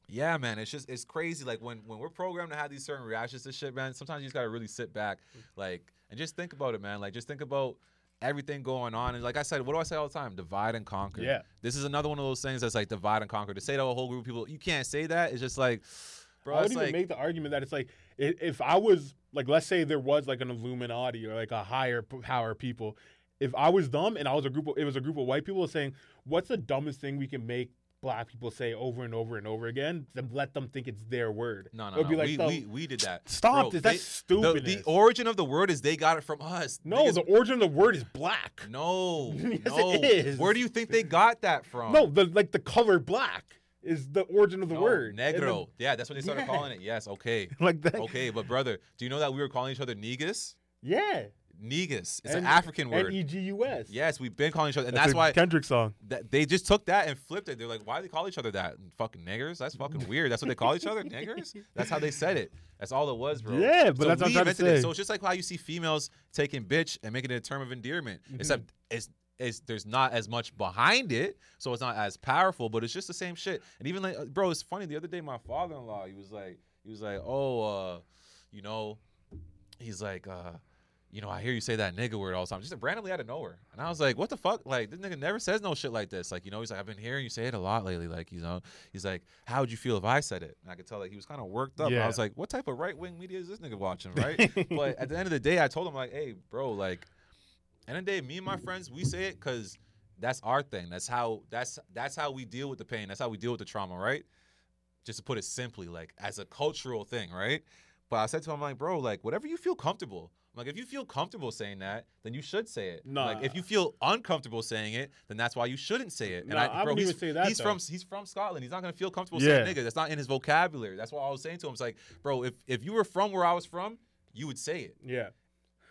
yeah, man, it's just it's crazy. Like when when we're programmed to have these certain reactions to shit, man. Sometimes you just gotta really sit back, like, and just think about it, man. Like just think about everything going on and like i said what do i say all the time divide and conquer Yeah. this is another one of those things that's like divide and conquer to say to a whole group of people you can't say that it's just like bro I would even like make the argument that it's like if I was like, let's say there was like an Illuminati or like a higher power people. If I was dumb and I was a group, of, it was a group of white people saying, "What's the dumbest thing we can make black people say over and over and over again?" Then let them think it's their word. No, no, It would no. like we, the- we, we did that. Stop Bro, this. That's the- The, origin of the word is they got it from us. no, Niggas- the origin of the word is black. no, Yes, no. it is. Where do you think they got that from? No, the like the color black is the origin of the No, word. And then- Negro. yeah, that's what they started Yeah. calling it. Yes, okay. like that. Okay, but brother, do you know that we were calling each other negus? Yeah. Negus. It's an African word. N E G U S. Yes, we've been calling each other, and That's, that's, a why Kendrick song. that they just took that and flipped it. They're like, why do they call each other that? Fucking niggers? That's fucking weird. That's what they call each other, niggers. That's how they said it. That's all it was, bro. Yeah, but So that's what I'm trying to invented it. So it's just like how you see females taking bitch and making it a term of endearment, Mm-hmm. except it's. It's, there's not as much behind it, so it's not as powerful, but it's just the same shit. And even like, bro, it's funny. The other day, my father-in-law, he was like, he was like, oh, uh, you know, he's like, uh, you know, I hear you say that nigga word all the time, just randomly out of nowhere. And I was like, what the fuck? Like, this nigga never says no shit like this. Like, you know, he's like, I've been hearing you say it a lot lately. Like, you know, he's like, how would you feel if I said it? And I could tell like he was kind of worked up. And I was like, what type of right wing media is this nigga watching, right? but at the end of the day, I told him like, hey, bro, like, end of the day, me and my friends, we say it because that's our thing. That's how that's that's how we deal with the pain. That's how we deal with the trauma, right? Just to put it simply, like as a cultural thing, right? But I said to him, like, bro, like whatever you feel comfortable. Like if you feel comfortable saying that, then you should say it. Nah. Like if you feel uncomfortable saying it, then that's why you shouldn't say it. And Nah, I bro, wouldn't he's, even say that, He's though. from he's from Scotland. He's not gonna feel comfortable Yeah. saying nigga. That's not in his vocabulary. That's what I was saying to him. It's like, bro, if if you were from where I was from, you would say it. Yeah.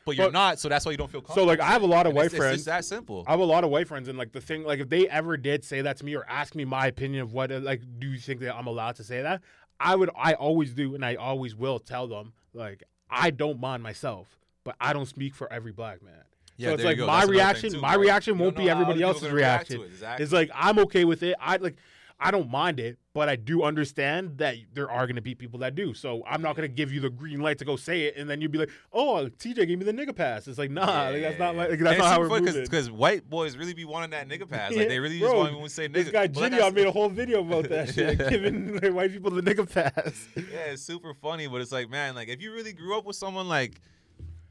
But you're But- not, so that's why you don't feel comfortable. So like I have a lot of And white it's, it's friends. just that simple. I have a lot of white friends, and like the thing, like if they ever did say that to me or ask me my opinion of what, uh, like, do you think that I'm allowed to say that? I would, I always do, and I always will tell them, like, I don't mind myself, but I don't speak for every black man. Yeah, so it's like my That's another thing, reaction, too, my bro. reaction won't be everybody else's reaction. it, exactly. It's like I'm okay with it. I like. I don't mind it, but I do understand that there are going to be people that do. So I'm not going to give you the green light to go say it, and then you'd be like, "Oh, TJ gave me the nigga pass." It's like, nah, like, that's not like that's not how we're moving. Because white boys really be wanting that nigga pass. Like they really just want me to say nigga. This guy But like I I made a whole video about that shit, like, giving like, white people the nigga pass. Yeah, it's super funny, but it's like, man, like if you really grew up with someone like.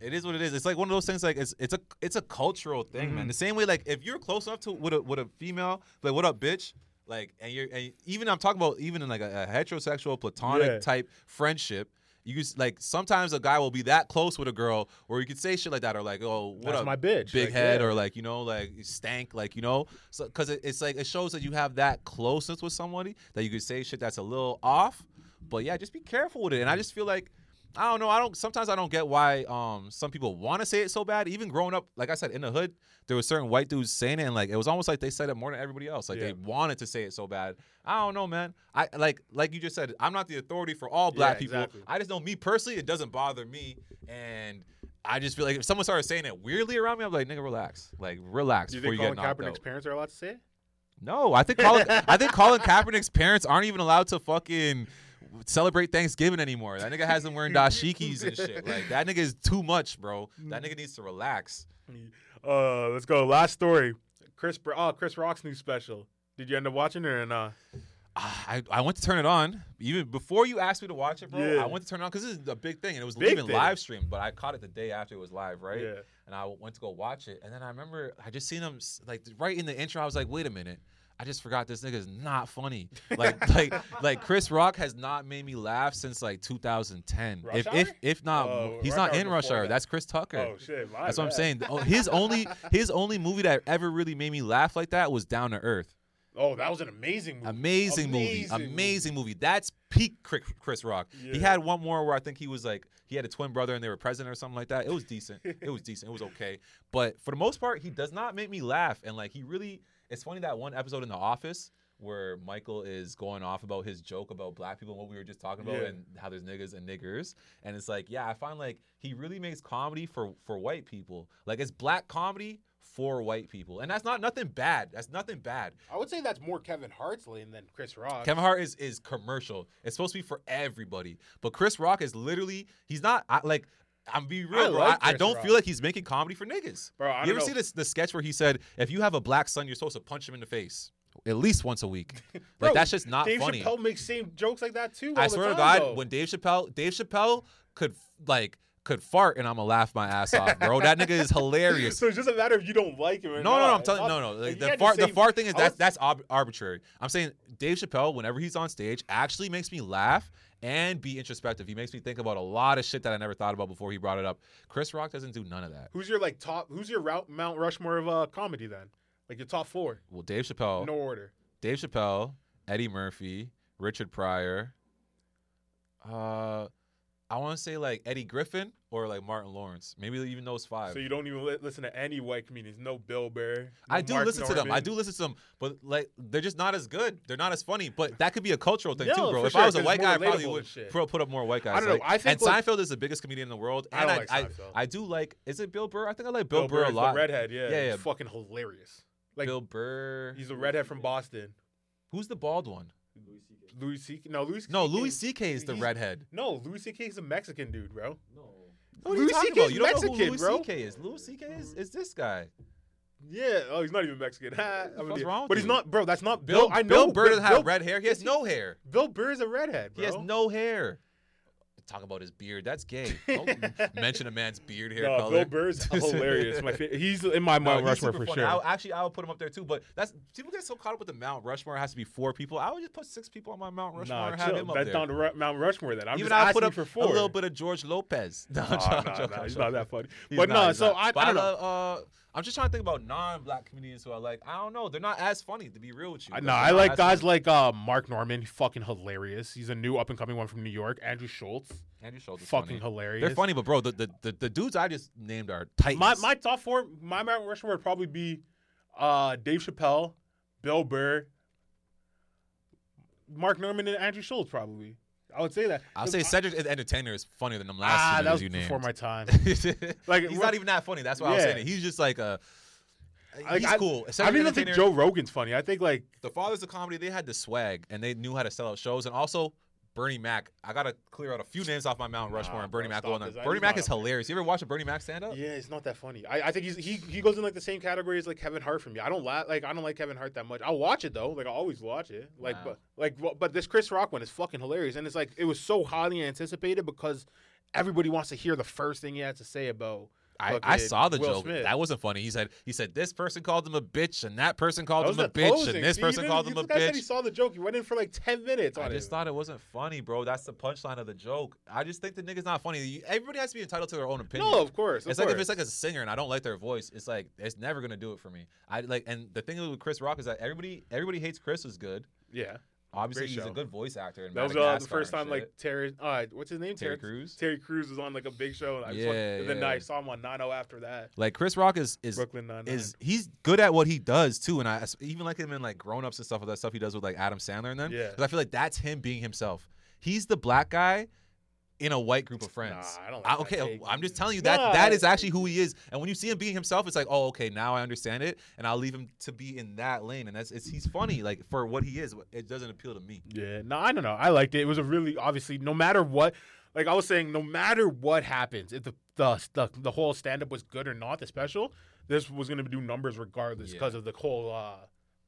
It is what it is. It's like one of those things. Like it's it's a it's a cultural thing, Mm-hmm. man. The same way, like if you're close enough to with a with a female, like what up, bitch, like and you're and even I'm talking about even in like a, a heterosexual platonic Yeah. type friendship. You can, like sometimes a guy will be that close with a girl, where you could say shit like that, or like, oh, what That's up, my bitch. big Like, head, yeah. or like you know, like stank, like you know, so because it, it's like it shows that you have that closeness with somebody that you could say shit that's a little off. But yeah, just be careful with it. And I just feel like I don't know. I don't. Sometimes I don't get why um some people want to say it so bad. Even growing up, like I said, in the hood, there were certain white dudes saying it, and like it was almost like they said it more than everybody else. Like Yeah. they wanted to say it so bad. I don't know, man. I like like you just said. I'm not the authority for all black Yeah, people. exactly. I just know me personally, it doesn't bother me, and I just feel like if someone started saying it weirdly around me, I'm like, nigga, relax, like relax Do you before think you Colin knocked Kaepernick's out. parents are allowed to say it? No, I think Colin. I think Colin Kaepernick's parents aren't even allowed to fucking celebrate Thanksgiving anymore. That nigga has them wearing dashikis and shit. Like that nigga is too much, bro. That nigga needs to relax. Uh, let's go. Last story. Chris, oh, Chris Rock's new special. Did you end up watching it or not? Ah, I, I went to turn it on even before you asked me to watch it, bro. Yeah. I went to turn it on because this is a big thing and it was Big even thing. live streamed, but I caught it the day after it was live, right? Yeah. And I went to go watch it, and then I remember I just seen him like right in the intro. I was like, wait a minute. I just forgot this nigga is not funny. Like, like, like Chris Rock has not made me laugh since like 2010. Rush if, Hour? if, if not, Oh, he's Rush not in Rush Hour. that. That's Chris Tucker. Oh shit! my That's what I'm saying. Oh, his only his only movie that ever really made me laugh like that was Down to Earth. Oh, that was an amazing movie. Amazing, movie. Amazing movie. That's peak Chris, Chris Rock. He had one more where I think he was like he had a twin brother and they were president or something like that. It was decent. it was decent. It was okay. But for the most part, he does not make me laugh. And like he really it's funny that one episode in the office where Michael is going off about his joke about black people and what we were just talking about Yeah. and how there's niggas and niggers. And it's like, yeah, I find like he really makes comedy for for white people. Like it's black comedy for white people. And that's not nothing bad. That's nothing bad. I would say that's more Kevin Hart's lane than Chris Rock. Kevin Hart is is commercial. It's supposed to be for everybody. But Chris Rock is literally he's not I, like I'm be real, I bro. like I, I don't Rock. feel like he's making comedy for niggas. Bro, I you don't ever know. see this the sketch where he said if you have a black son, you're supposed to punch him in the face at least once a week. like Bro, that's just not Dave funny. Dave Chappelle makes same jokes like that too. I all the swear to God, though. when Dave Chappelle Dave Chappelle could like could fart and I'm gonna laugh my ass off, bro. That nigga is hilarious. so it doesn't matter if you don't like him No, no, no. I'm telling It's no, no. like, Like, the fart, just the fart thing is that's that's ob- arbitrary. I'm saying Dave Chappelle, whenever he's on stage, actually makes me laugh and be introspective. He makes me think about a lot of shit that I never thought about before he brought it up. Chris Rock doesn't do none of that. Who's your like top? Who's your route Mount Rushmore of uh, comedy then? Like your top four, Well, Dave Chappelle, no order. Dave Chappelle, Eddie Murphy, Richard Pryor. Uh, I want to say like Eddie Griffin or like Martin Lawrence. Maybe even those five. So you don't even li- listen to any white comedians. No Bill Burr. no I do Mark listen to them. I do listen to them, but like they're just not as good. They're not as funny. But that could be a cultural thing too, bro. If sure, I was a white guy, I probably would shit. put up more white guys. I don't know. Like- I think, and like- Seinfeld is the biggest comedian in the world. And I, like I, I do like. Is it Bill Burr? I think I like Bill, Burr a lot. The redhead, yeah, Yeah, yeah. He's fucking hilarious. Like Bill Burr. he's a redhead from Boston. Who's the bald one? Louis C. No, Louis. No, CK Louis C.K. is the he's- redhead. No, Louis C.K. is a Mexican dude, bro. No. What are you Louis talking CK 's about? You don't know Mexican, who Louis bro. C.K. is. Louis C.K. is, is this guy. Yeah. Oh, he's not even Mexican. Ha, I'm fuck's an wrong with But he's you? not, bro. That's not Bill, Bill. I know Bill Burr doesn't Bill, have red hair. He has no hair. Bill Burr is a redhead, bro. He has no hair. Talk about his beard. That's gay. Don't mention a man's beard hair No, color. Bill Burr's hilarious. My he's in my Mount he's Rushmore for sure. I'll, actually, I would put him up there too. But that's people get so caught up with the Mount Rushmore. It has to be four people. I would just put six people on my Mount Rushmore Nah, and have chill. him up That's there. Ru- Mount Rushmore. Then I'm Even just I'll put up for a little bit of George Lopez. No, Nah, nah, I'm nah, joking, I'm he's not that funny. He's But no, so. I, I don't know. love, uh, I'm just trying to think about non-black comedians who are like. I don't know. They're not as funny, to be real with you. I- No, they're I not like as guys funny. like uh, Mark Normand. Fucking hilarious. He's a new up and coming one from New York. Andrew Schulz. Andrew Schulz. is Fucking funny. hilarious. They're funny, but bro, the, the the the dudes I just named are titans. My my top four, my Mount Rushmore would probably be uh, Dave Chappelle, Bill Burr, Mark Normand, and Andrew Schulz. Probably, I would say that. I'll say Cedric the Entertainer is funnier than them last ah, two that was you named. before my time. like he's not even that funny. That's why I was saying it. He's just like a. Like, he's I, cool. I don't even think Joe Rogan's funny. I think like The Fathers of Comedy, they had the swag and they knew how to sell out shows. And also, Bernie Mac. I gotta clear out a few names off my Mount Rushmore Nah, and Bernie bro, Mac stop going on. Bernie Mac is hilarious. You ever watch a Bernie Mac stand up? yeah, it's not that funny. I, I think he's he he goes in like the same category as like Kevin Hart for me. I don't la- like I don't like Kevin Hart that much. I'll watch it though. Like I always watch it. Like Wow. but like but- but this Chris Rock one is fucking hilarious and it's like it was so highly anticipated because everybody wants to hear the first thing he has to say about. I, I saw the Will joke. Smith. That wasn't funny. He said he said this person called him a bitch and that person called him a bitch closing. and this See, person called him a guy said bitch. he saw the joke. He went in for like ten minutes. I just it. thought it wasn't funny, bro. That's the punchline of the joke. I just think the nigga's not funny. Everybody has to be entitled to their own opinion. No, of course. Of it's like if it's like a singer and I don't like their voice, it's like it's never gonna do it for me. I like, and the thing with Chris Rock is that everybody everybody hates Chris is good. yeah. Obviously, Great he's a good voice actor. In That was uh, the first time like Terry. Uh, what's his name? Terry Crews? Terry Crews was on like a big show. And, I just Yeah, went- and then I saw him on 9 after that. like Chris Rock is is Brooklyn Nine is he's good at what he does too, and I even like him in like Grown Ups and stuff. With that stuff he does with like Adam Sandler and them. Yeah. 'Cause I feel like that's him being himself. He's the black guy in a white group of friends. Nah, I don't like that okay, take. I'm just telling you that Nah, that is actually who he is. And when you see him being himself, it's like, oh, okay, now I understand it, and I'll leave him to be in that lane. And that's it's he's funny, like for what he is. It doesn't appeal to me. Yeah, no, I don't know. I liked it. It was a really obviously no matter what, like I was saying, no matter what happens, if the the the, the whole stand up was good or not, the special, this was gonna do numbers regardless Yeah. because of the whole uh,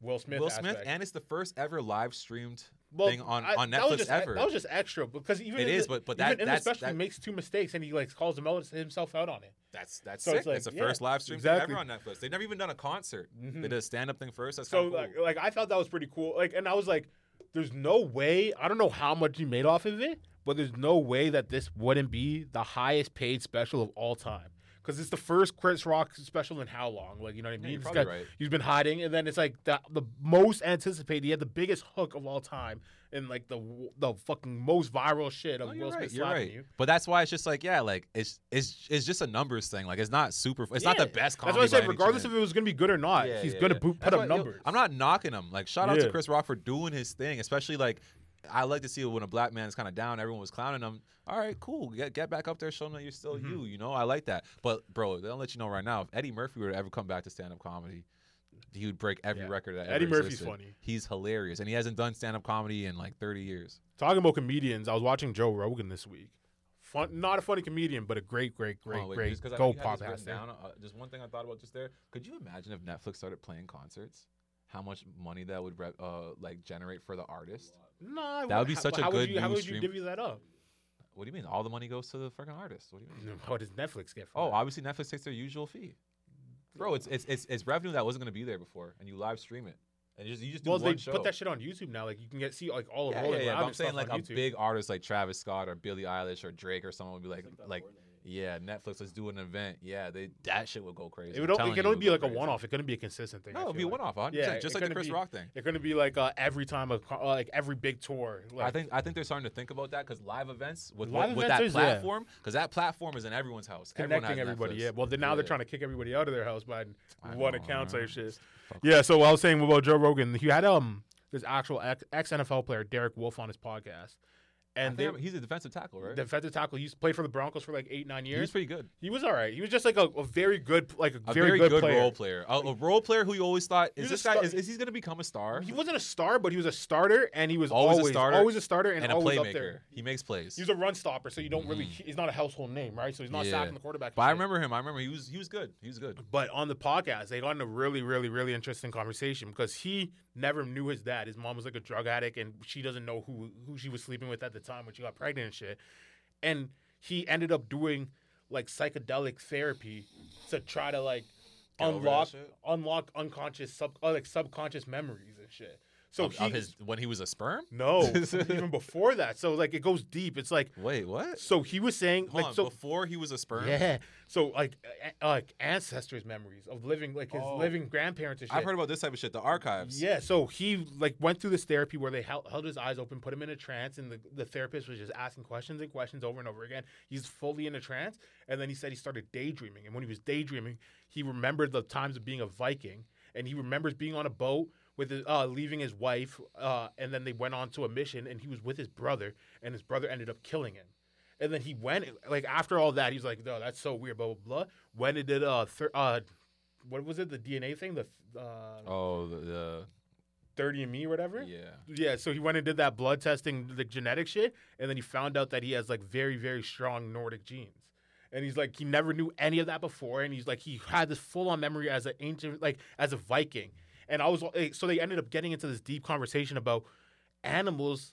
Will Smith. Will Smith, aspect. and it's the first ever live streamed Well, thing on, I- on that was Netflix just, ever. That was just extra because even It in is, the, but- but that- in that's- the that- makes two mistakes and he like calls him out himself out on it. That's that's So sick. it's like, it's the yeah, first live stream exactly. ever on Netflix. They've never even done a concert. Mhm. They did a stand up thing first. That's So kinda like, like I thought that was pretty cool. Like, and I was like, "There's no way. I don't know how much he made off of it, but there's no way that this wouldn't be the highest paid special of all time." Because it's the first Chris Rock special in how long? Like you know what I mean? you're This probably right. He's been hiding, and then it's like the the most anticipated. He had the biggest hook of all time, and like the the fucking most viral shit of No, Will Smith right. You're slapping right. you. But that's why it's just like, yeah, like it's it's it's just a numbers thing. Like it's not super. It's not the Yeah. best. That's why I said, regardless if it was gonna be good or not, Yeah, he's yeah, gonna yeah. put That's up why- yo, numbers. I'm not knocking him. Like shout out to Chris Rock for doing his thing, especially like I like to see when a black man is kind of down, everyone was clowning him. All right, cool. Get get back up there, show them that you're still Mm-hmm. you. You know, I like that. But bro, they'll let you know right now. If Eddie Murphy were to ever come back to stand up comedy, he would break every Yeah. record that Eddie Murphy's existed. funny. He's hilarious, and he hasn't done stand up comedy in like 30 years. Talking about comedians, I was watching Joe Rogan this week. Fun, not a funny comedian, but a great, great, great, on, wait, great just 'cause I go know you had this written podcaster. down, uh, just one thing I thought about just there. Could you imagine if Netflix started playing concerts? How much money that would uh, like generate for the artist? No, That would be how- such a how good would you, How would you stream. divvy that up? What do you mean? All the money goes to the freaking artist. What do you mean? What does Netflix get? From Oh, that? obviously Netflix takes their usual fee. Bro, it's it's it's, it's revenue that wasn't going to be there before, and you live stream it, and you just you just do well, one they show. put that shit on YouTube now. Like you can get see like all of yeah, Rolling yeah, yeah. Loud I'm saying like a YouTube. big artist like Travis Scott or Billie Eilish or Drake or someone would be like like yeah, Netflix let's do an event. Yeah, they that shit would go crazy. It would. o- It you, only be like a one-off. It couldn't be a consistent thing. No, it'd be a like. one-off, 100%, Yeah, just like the Chris be- Rock thing. It couldn't be like uh, every time a uh, like every big tour. Like, I think I think they're starting to think about that because live events with Live with events that is, yeah. platform because that platform is in everyone's house. Everyone connecting has everybody. Netflix. Yeah. Well, then now they're trying to kick everybody out of their house by one account type shit. Fuck. Yeah. So I was saying about Joe Rogan, he had um this actual ex NFL player Derek Wolfe on his podcast, and they, he's a defensive tackle, right? defensive tackle. He used to play for the Broncos for like eight nine He years. was pretty good. He was all right. He was just like a, a very good, like a, A very, good, player. role player. A, a role player who you always thought is this guy is, is he going to become a star? He wasn't a star, but he was a starter, and he was Always always a starter always a starter, and, and a always up playmaker. there. He makes plays. He's a run stopper, so you don't really. Mm. He's not a household name, right? So he's not Yeah. sacking the quarterback. but I remember him. I remember he was he was good. He was good. But on the podcast, they got in a really, really, really interesting conversation because he never knew his dad. His mom was like a drug addict, and she doesn't know who who she was sleeping with at the time when she got pregnant and shit. And he ended up doing like psychedelic therapy to try to like Get unlock unlock unconscious sub uh, like subconscious memories and shit. So of, he of his when he was a sperm. no even before that. So like it goes deep. It's like Wait, what? so he was saying Hold like on, so before he was a sperm. yeah. So like a- like ancestors' memories of living like his Oh. living grandparents and shit. I've heard about this type of shit. The archives. Yeah, so he like went through this therapy where they held, held his eyes open, put him in a trance, and the, the therapist was just asking questions and questions over and over again. He's fully in a trance, and then he said he started daydreaming, and when he was daydreaming, he remembered the times of being a Viking, and he remembers being on a boat with his, uh, leaving his wife, uh, and then they went on to a mission, and he was with his brother, and his brother ended up killing him. And then he went like after all that, he's like, "No, that's so weird." Blah blah blah. When it did uh, thir- uh, what was it? The DNA thing, the uh, Oh, the, the 30 and me whatever. yeah. Yeah, so he went and did that blood testing, the genetic shit, and then he found out that he has like very, very strong Nordic genes. And he's like, he never knew any of that before, and he's like, he had this full on memory as an ancient, like as a Viking. And I was, eh, so they ended up getting into this deep conversation about animals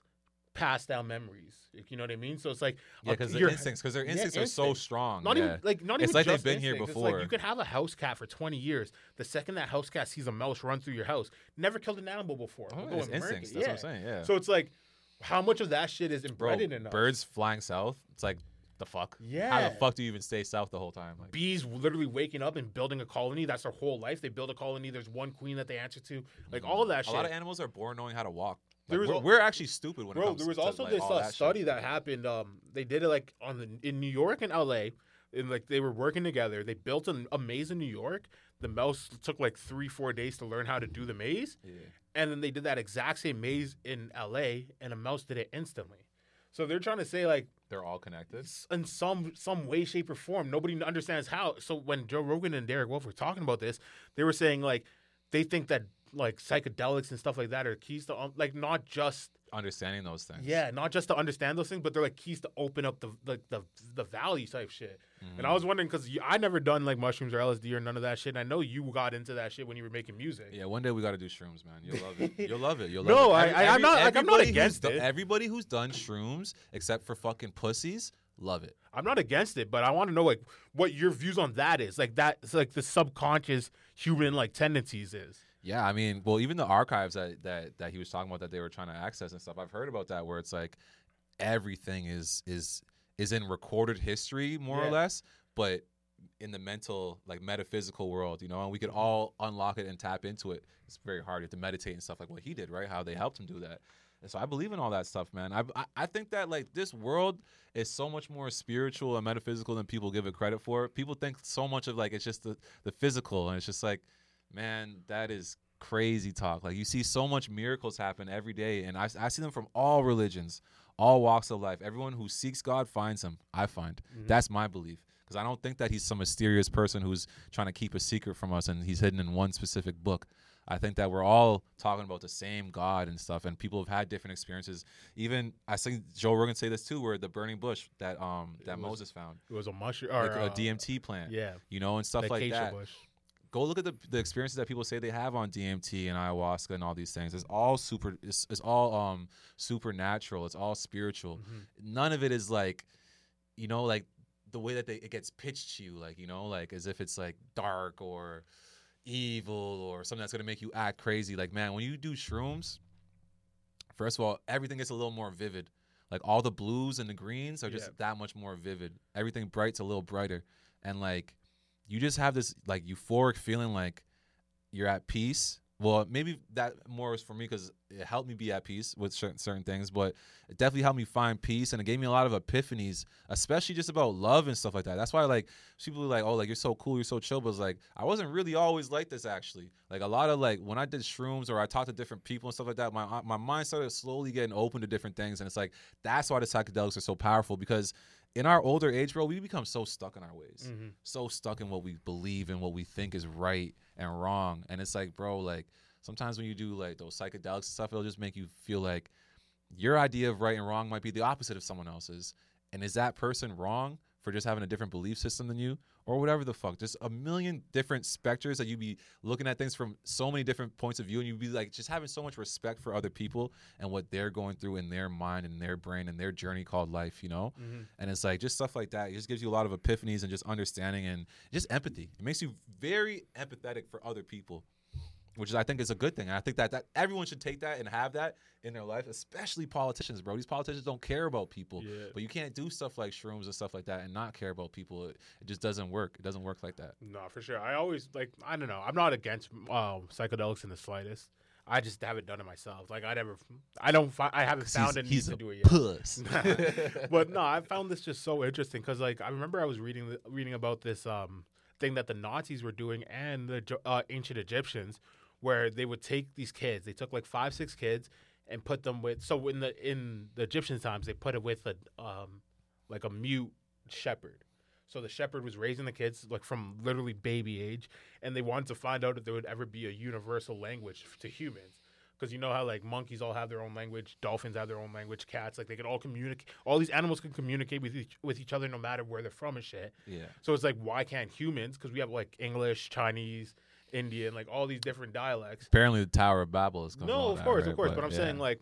pass down memories. You know what I mean? So it's like, Yeah, because their instincts, because their Yeah, instincts are so strong. not yeah. even like not It's even It's like they've been here instincts. Like before. you could have a house cat for 20 years. The second that house cat sees a mouse run through your house, never killed an animal before. Oh, yeah, it's instincts. That's what I'm saying. Yeah. So it's like, how much of that shit is Bro, embedded in us? birds flying south. It's like the fuck. Yeah. How the fuck do you even stay south the whole time? Like, Bees literally waking up and building a colony. That's their whole life. They build a colony. There's one queen that they answer to. Like all that a shit. A lot of animals are born knowing how to walk. Like, There was we're, al- we're actually stupid when it Bro, there was to, also like, this uh, that shit. study that happened. Um, they did it like on the in New York and L.A. And like they were working together. They built an, a maze in New York. The mouse took like three, four days to learn how to do the maze. Yeah. And then they did that exact same maze in L.A. and a mouse did it instantly. So they're trying to say like They're all connected. in some some way, shape, or form. Nobody understands how. So when Joe Rogan and Derek Wolfe were talking about this, they were saying like they think that like psychedelics and stuff like that are keys to um, like not just Understanding those things. yeah, not just to understand those things, but they're like keys to open up the the the, the value type shit. And I was wondering because I never done like mushrooms or LSD or none of that shit. And I know you got into that shit when you were making music. Yeah, one day we got to do shrooms, man. You'll love it. You'll love it. You'll No, love it. I- I- I'm not- like, I'm not against do- it. Everybody who's done shrooms, except for fucking pussies, love it. I'm not against it, but I want to know like what your views on that is. Like that, it's like the subconscious human like tendencies is. Yeah, I mean, well, even the archives that that that he was talking about that they were trying to access and stuff. I've heard about that where it's like everything is is is in recorded history more or less, but in the mental, like metaphysical world, you know, and we could all unlock it and tap into it. It's very hard. You have to meditate and stuff like what he did, right? How they helped him do that. And so I believe in all that stuff, man. I, I I think that like this world is so much more spiritual and metaphysical than people give it credit for. People think so much of like it's just the the physical, and it's just like, man, that is crazy talk. Like you see so much miracles happen every day, and I I see them from all religions, all walks of life. Everyone who seeks God finds Him. I find that's my belief because I don't think that He's some mysterious person who's trying to keep a secret from us and He's hidden in one specific book. I think that we're all talking about the same God and stuff, and people have had different experiences. Even I think Joe Rogan say this too, where the burning bush that um that was- Moses found, It was a mushroom or like a uh, DMT plant, Yeah, you know, and stuff like acacia that. bush. Go look at the the experiences that people say they have on DMT and ayahuasca and all these things. It's all super. It's, it's all um supernatural. It's all spiritual. Mm-hmm. None of it is like, you know, like the way that they it gets pitched to you, like you know, like as if it's like dark or evil or something that's gonna make you act crazy. Like man, when you do shrooms, first of all, everything gets a little more vivid. Like all the blues and the greens are just Yeah. that much more vivid. Everything bright's a little brighter, and like you just have this like euphoric feeling like you're at peace. Well, maybe that more was for me because it helped me be at peace with certain certain things, but it definitely helped me find peace and it gave me a lot of epiphanies, especially just about love and stuff like that. That's why like people are like, oh, like you're so cool, you're so chill, but it's like I wasn't really always like this actually. Like a lot of like when I did shrooms or I talked to different people and stuff like that, my uh, my mind started slowly getting open to different things, and it's like that's why the psychedelics are so powerful because in our older age, bro, we become so stuck in our ways, mm-hmm. so stuck in what we believe and what we think is right and wrong. And it's like, bro, like sometimes when you do like those psychedelics and stuff, it'll just make you feel like your idea of right and wrong might be the opposite of someone else's. And is that person wrong for just having a different belief system than you? Or whatever the fuck. Just a million different specters that you'd be looking at things from so many different points of view, and you'd be like just having so much respect for other people and what they're going through in their mind and their brain and their journey called life, you know? Mm-hmm. And it's like just stuff like that. It just gives you a lot of epiphanies and just understanding and just empathy. It makes you very empathetic for other people which is I think is a good thing. And I think that that everyone should take that and have that in their life, especially politicians, bro. These politicians don't care about people, Yeah. but you can't do stuff like shrooms and stuff like that and not care about people. It, it just doesn't work. It doesn't work like that. No, for sure. I always like. I don't know. I'm not against um, psychedelics in the slightest. I just haven't done it myself. Like I never. I don't. Fi- I haven't found a need to do it yet. puss. but no, I found this just so interesting because, like, I remember I was reading reading about this um thing that the Nazis were doing and the uh, ancient Egyptians, where they would take these kids. They took like five, six kids and put them with. So in the in the Egyptian times, they put it with a um like a mute shepherd. So the shepherd was raising the kids like from literally baby age, and they wanted to find out if there would ever be a universal language to humans. Because you know how like monkeys all have their own language, dolphins have their own language, cats like they could all communicate. All these animals can communicate with each with each other no matter where they're from and shit. yeah. So it's like why can't humans? Because we have like English, Chinese, Indian, like all these different dialects. Apparently, the Tower of Babel is. Coming. No, of course, of course. But, I'm saying like,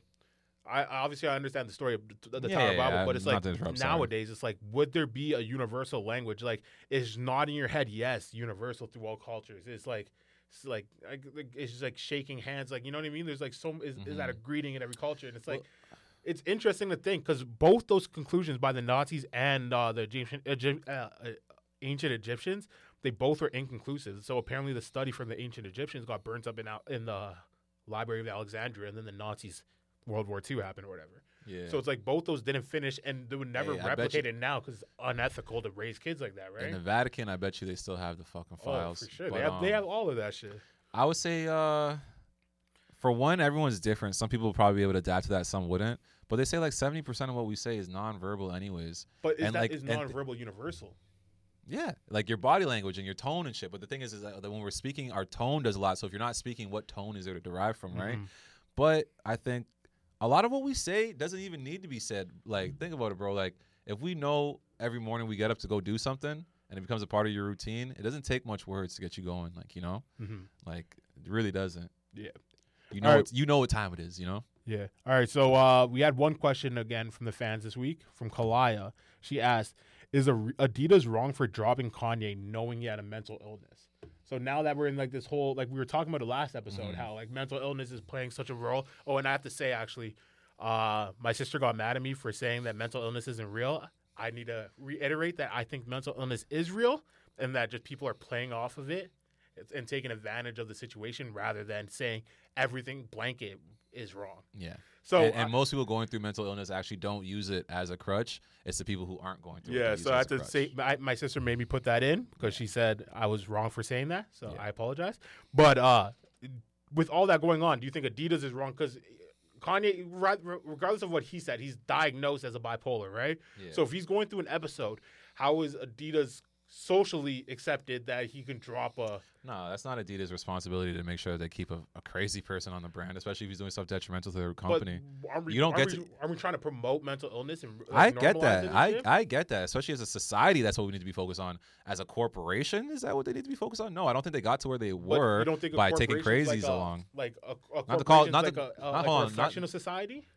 I obviously I understand the story of the, the Yeah, Tower of Babel, yeah, but it's like interrupt, sorry. nowadays it's like, would there be a universal language? Like, is nodding your head yes universal through all cultures? It's like. It's like, like it's just like shaking hands, like you know what I mean. There's like so is, is that a greeting in every culture, and it's like it's interesting to think because both those conclusions by the Nazis and uh, the Egyptian, uh, uh, ancient Egyptians, they both are inconclusive. So apparently, the study from the ancient Egyptians got burnt up in Al- in the Library of Alexandria, and then the Nazis, World War II happened or whatever. Yeah. So it's like both those didn't finish, and they would never Hey, replicate you- it now because it's unethical to raise kids like that, right? in the Vatican, I bet you they still have the fucking oh, files. for sure. But, they have they um, have all of that shit. I would say, uh, for one, everyone's different. Some people will probably be able to adapt to that. Some wouldn't. But they say like seventy percent of what we say is nonverbal, anyways. But is and, that like- is nonverbal universal? Yeah, like your body language and your tone and shit. But the thing is, is that when we're speaking, our tone does a lot. So if you're not speaking, what tone is there to derive from, right? Mm-hmm. But I think a lot of what we say doesn't even need to be said. Like, think about it, bro. Like, if we know every morning we get up to go do something and it becomes a part of your routine, it doesn't take much words to get you going. Like, you know, Mm-hmm. like it really doesn't. Yeah. You know, right. you know what time it is. You know. Yeah. All right. So uh, we had one question again from the fans this week from Kalaya. She asked, "Is a- Adidas wrong for dropping Kanye, knowing he had a mental illness?" So now that we're in like this whole like we were talking about the last episode, how like mental illness is playing such a role. Oh, and I have to say actually, uh, my sister got mad at me for saying that mental illness isn't real. I need to reiterate that I think mental illness is real and that just people are playing off of it and taking advantage of the situation rather than saying everything blanket is wrong. Yeah. So and, and I- most people going through mental illness actually don't use it as a crutch. It's the people who aren't going through. it Yeah, use so I have to crutch. say, my, my sister made me put that in because she said I was wrong for saying that. So Yeah. I apologize. But uh, with all that going on, do you think Adidas is wrong? Because Kanye, regardless of what he said, he's diagnosed as a bipolar, right? Yeah. So if he's going through an episode, how is Adidas socially accepted that he can drop a? No, that's not Adidas' responsibility to make sure they keep a, a crazy person on the brand, especially if he's doing stuff detrimental to their company. we, You don't get we, to- Are we trying to promote mental illness and? I get that. I, shit? I get that. Especially as a society, that's what we need to be focused on. As a corporation, is that what they need to be focused on? No, I don't think they got to where they were don't think by taking crazies like a, along. Like a, a Not to call- not like to- a, uh, not- like a on, not- of society.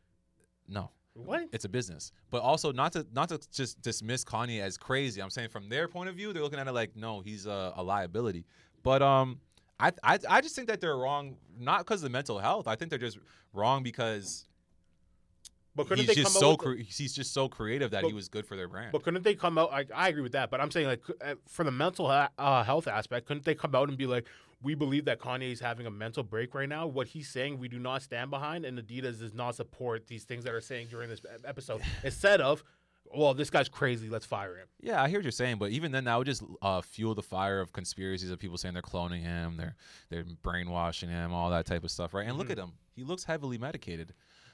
No, What? it's a business. But also not to not to just dismiss Kanye as crazy. I'm saying from their point of view, they're looking at it like, no, he's a, a liability. But um, I, I I just think that they're wrong, not because of mental health. I think they're just wrong because But couldn't he's they just come so out cre- he's just so creative that he was good for their brand. But couldn't they come out? Like, I agree with that, but I'm saying like uh, for the mental ha- uh, health aspect, couldn't they come out and be like, we believe that Kanye is having a mental break right now. What he's saying, we do not stand behind, and Adidas does not support these things that are saying during this episode. Instead of, well, this guy's crazy, let's fire him. Yeah, I hear what you're saying, but even then, that would just uh, fuel the fire of conspiracies of people saying they're cloning him, they're they're brainwashing him, all that type of stuff, right? And look at him; he looks heavily medicated.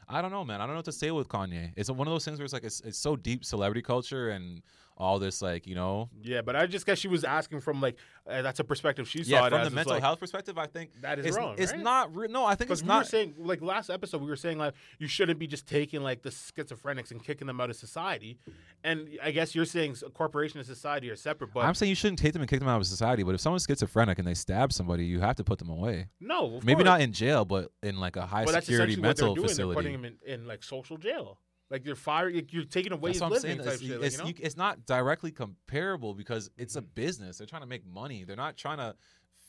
I don't know, man. I don't know what to say with Kanye. It's one of those things where it's like it's, it's so deep celebrity culture and all this, like you know, Yeah, but I just guess she was asking from like uh, that's a perspective she saw yeah. From the mental like- health perspective, I think That is it's, wrong, It's right? not re- no. I think it's we were not. saying, like last episode, we were saying like you shouldn't be just taking like the schizophrenics and kicking them out of society. And I guess you're saying s- corporation and society are separate, but I'm saying you shouldn't take them and kick them out of society. But if someone's schizophrenic and they stab somebody, you have to put them away. no, Maybe course. not in jail, but in like a high Well, that's security what they're mental doing. facility. They're putting them in, in like social jail. Like you're firing, you're taking away That's his what I'm living saying. type It's, shit. Like, you know? you- it's not directly comparable because it's a mm-hmm. business. They're trying to make money. They're not trying to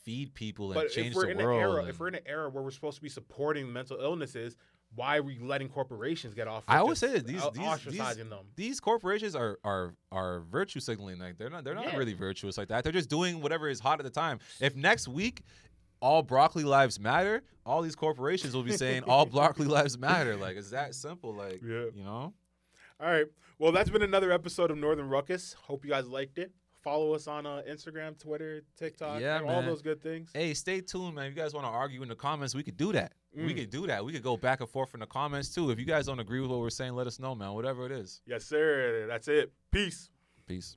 feed people and but change if we're the in world. an era, and- if we're in an era where we're supposed to be supporting mental illnesses, why are we letting corporations get off? I always say that these these, ostracizing these, them. these corporations are are are virtue signaling. Like they're not they're not Yeah. really virtuous like that. They're just doing whatever is hot at the time. If next week all broccoli lives matter, all these corporations will be saying all broccoli lives matter. Like it's that simple. Like Yeah. you know. All right. Well, that's been another episode of Northern Ruckus. Hope you guys liked it. Follow us on uh, Instagram, Twitter, TikTok, Yeah, all those good things. Hey, stay tuned, man. If you guys want to argue in the comments, we could do that. We Mm. could do that. We could go back and forth in the comments too. If you guys don't agree with what we're saying, let us know, man. Whatever it is. Yes, sir. That's it. Peace. Peace.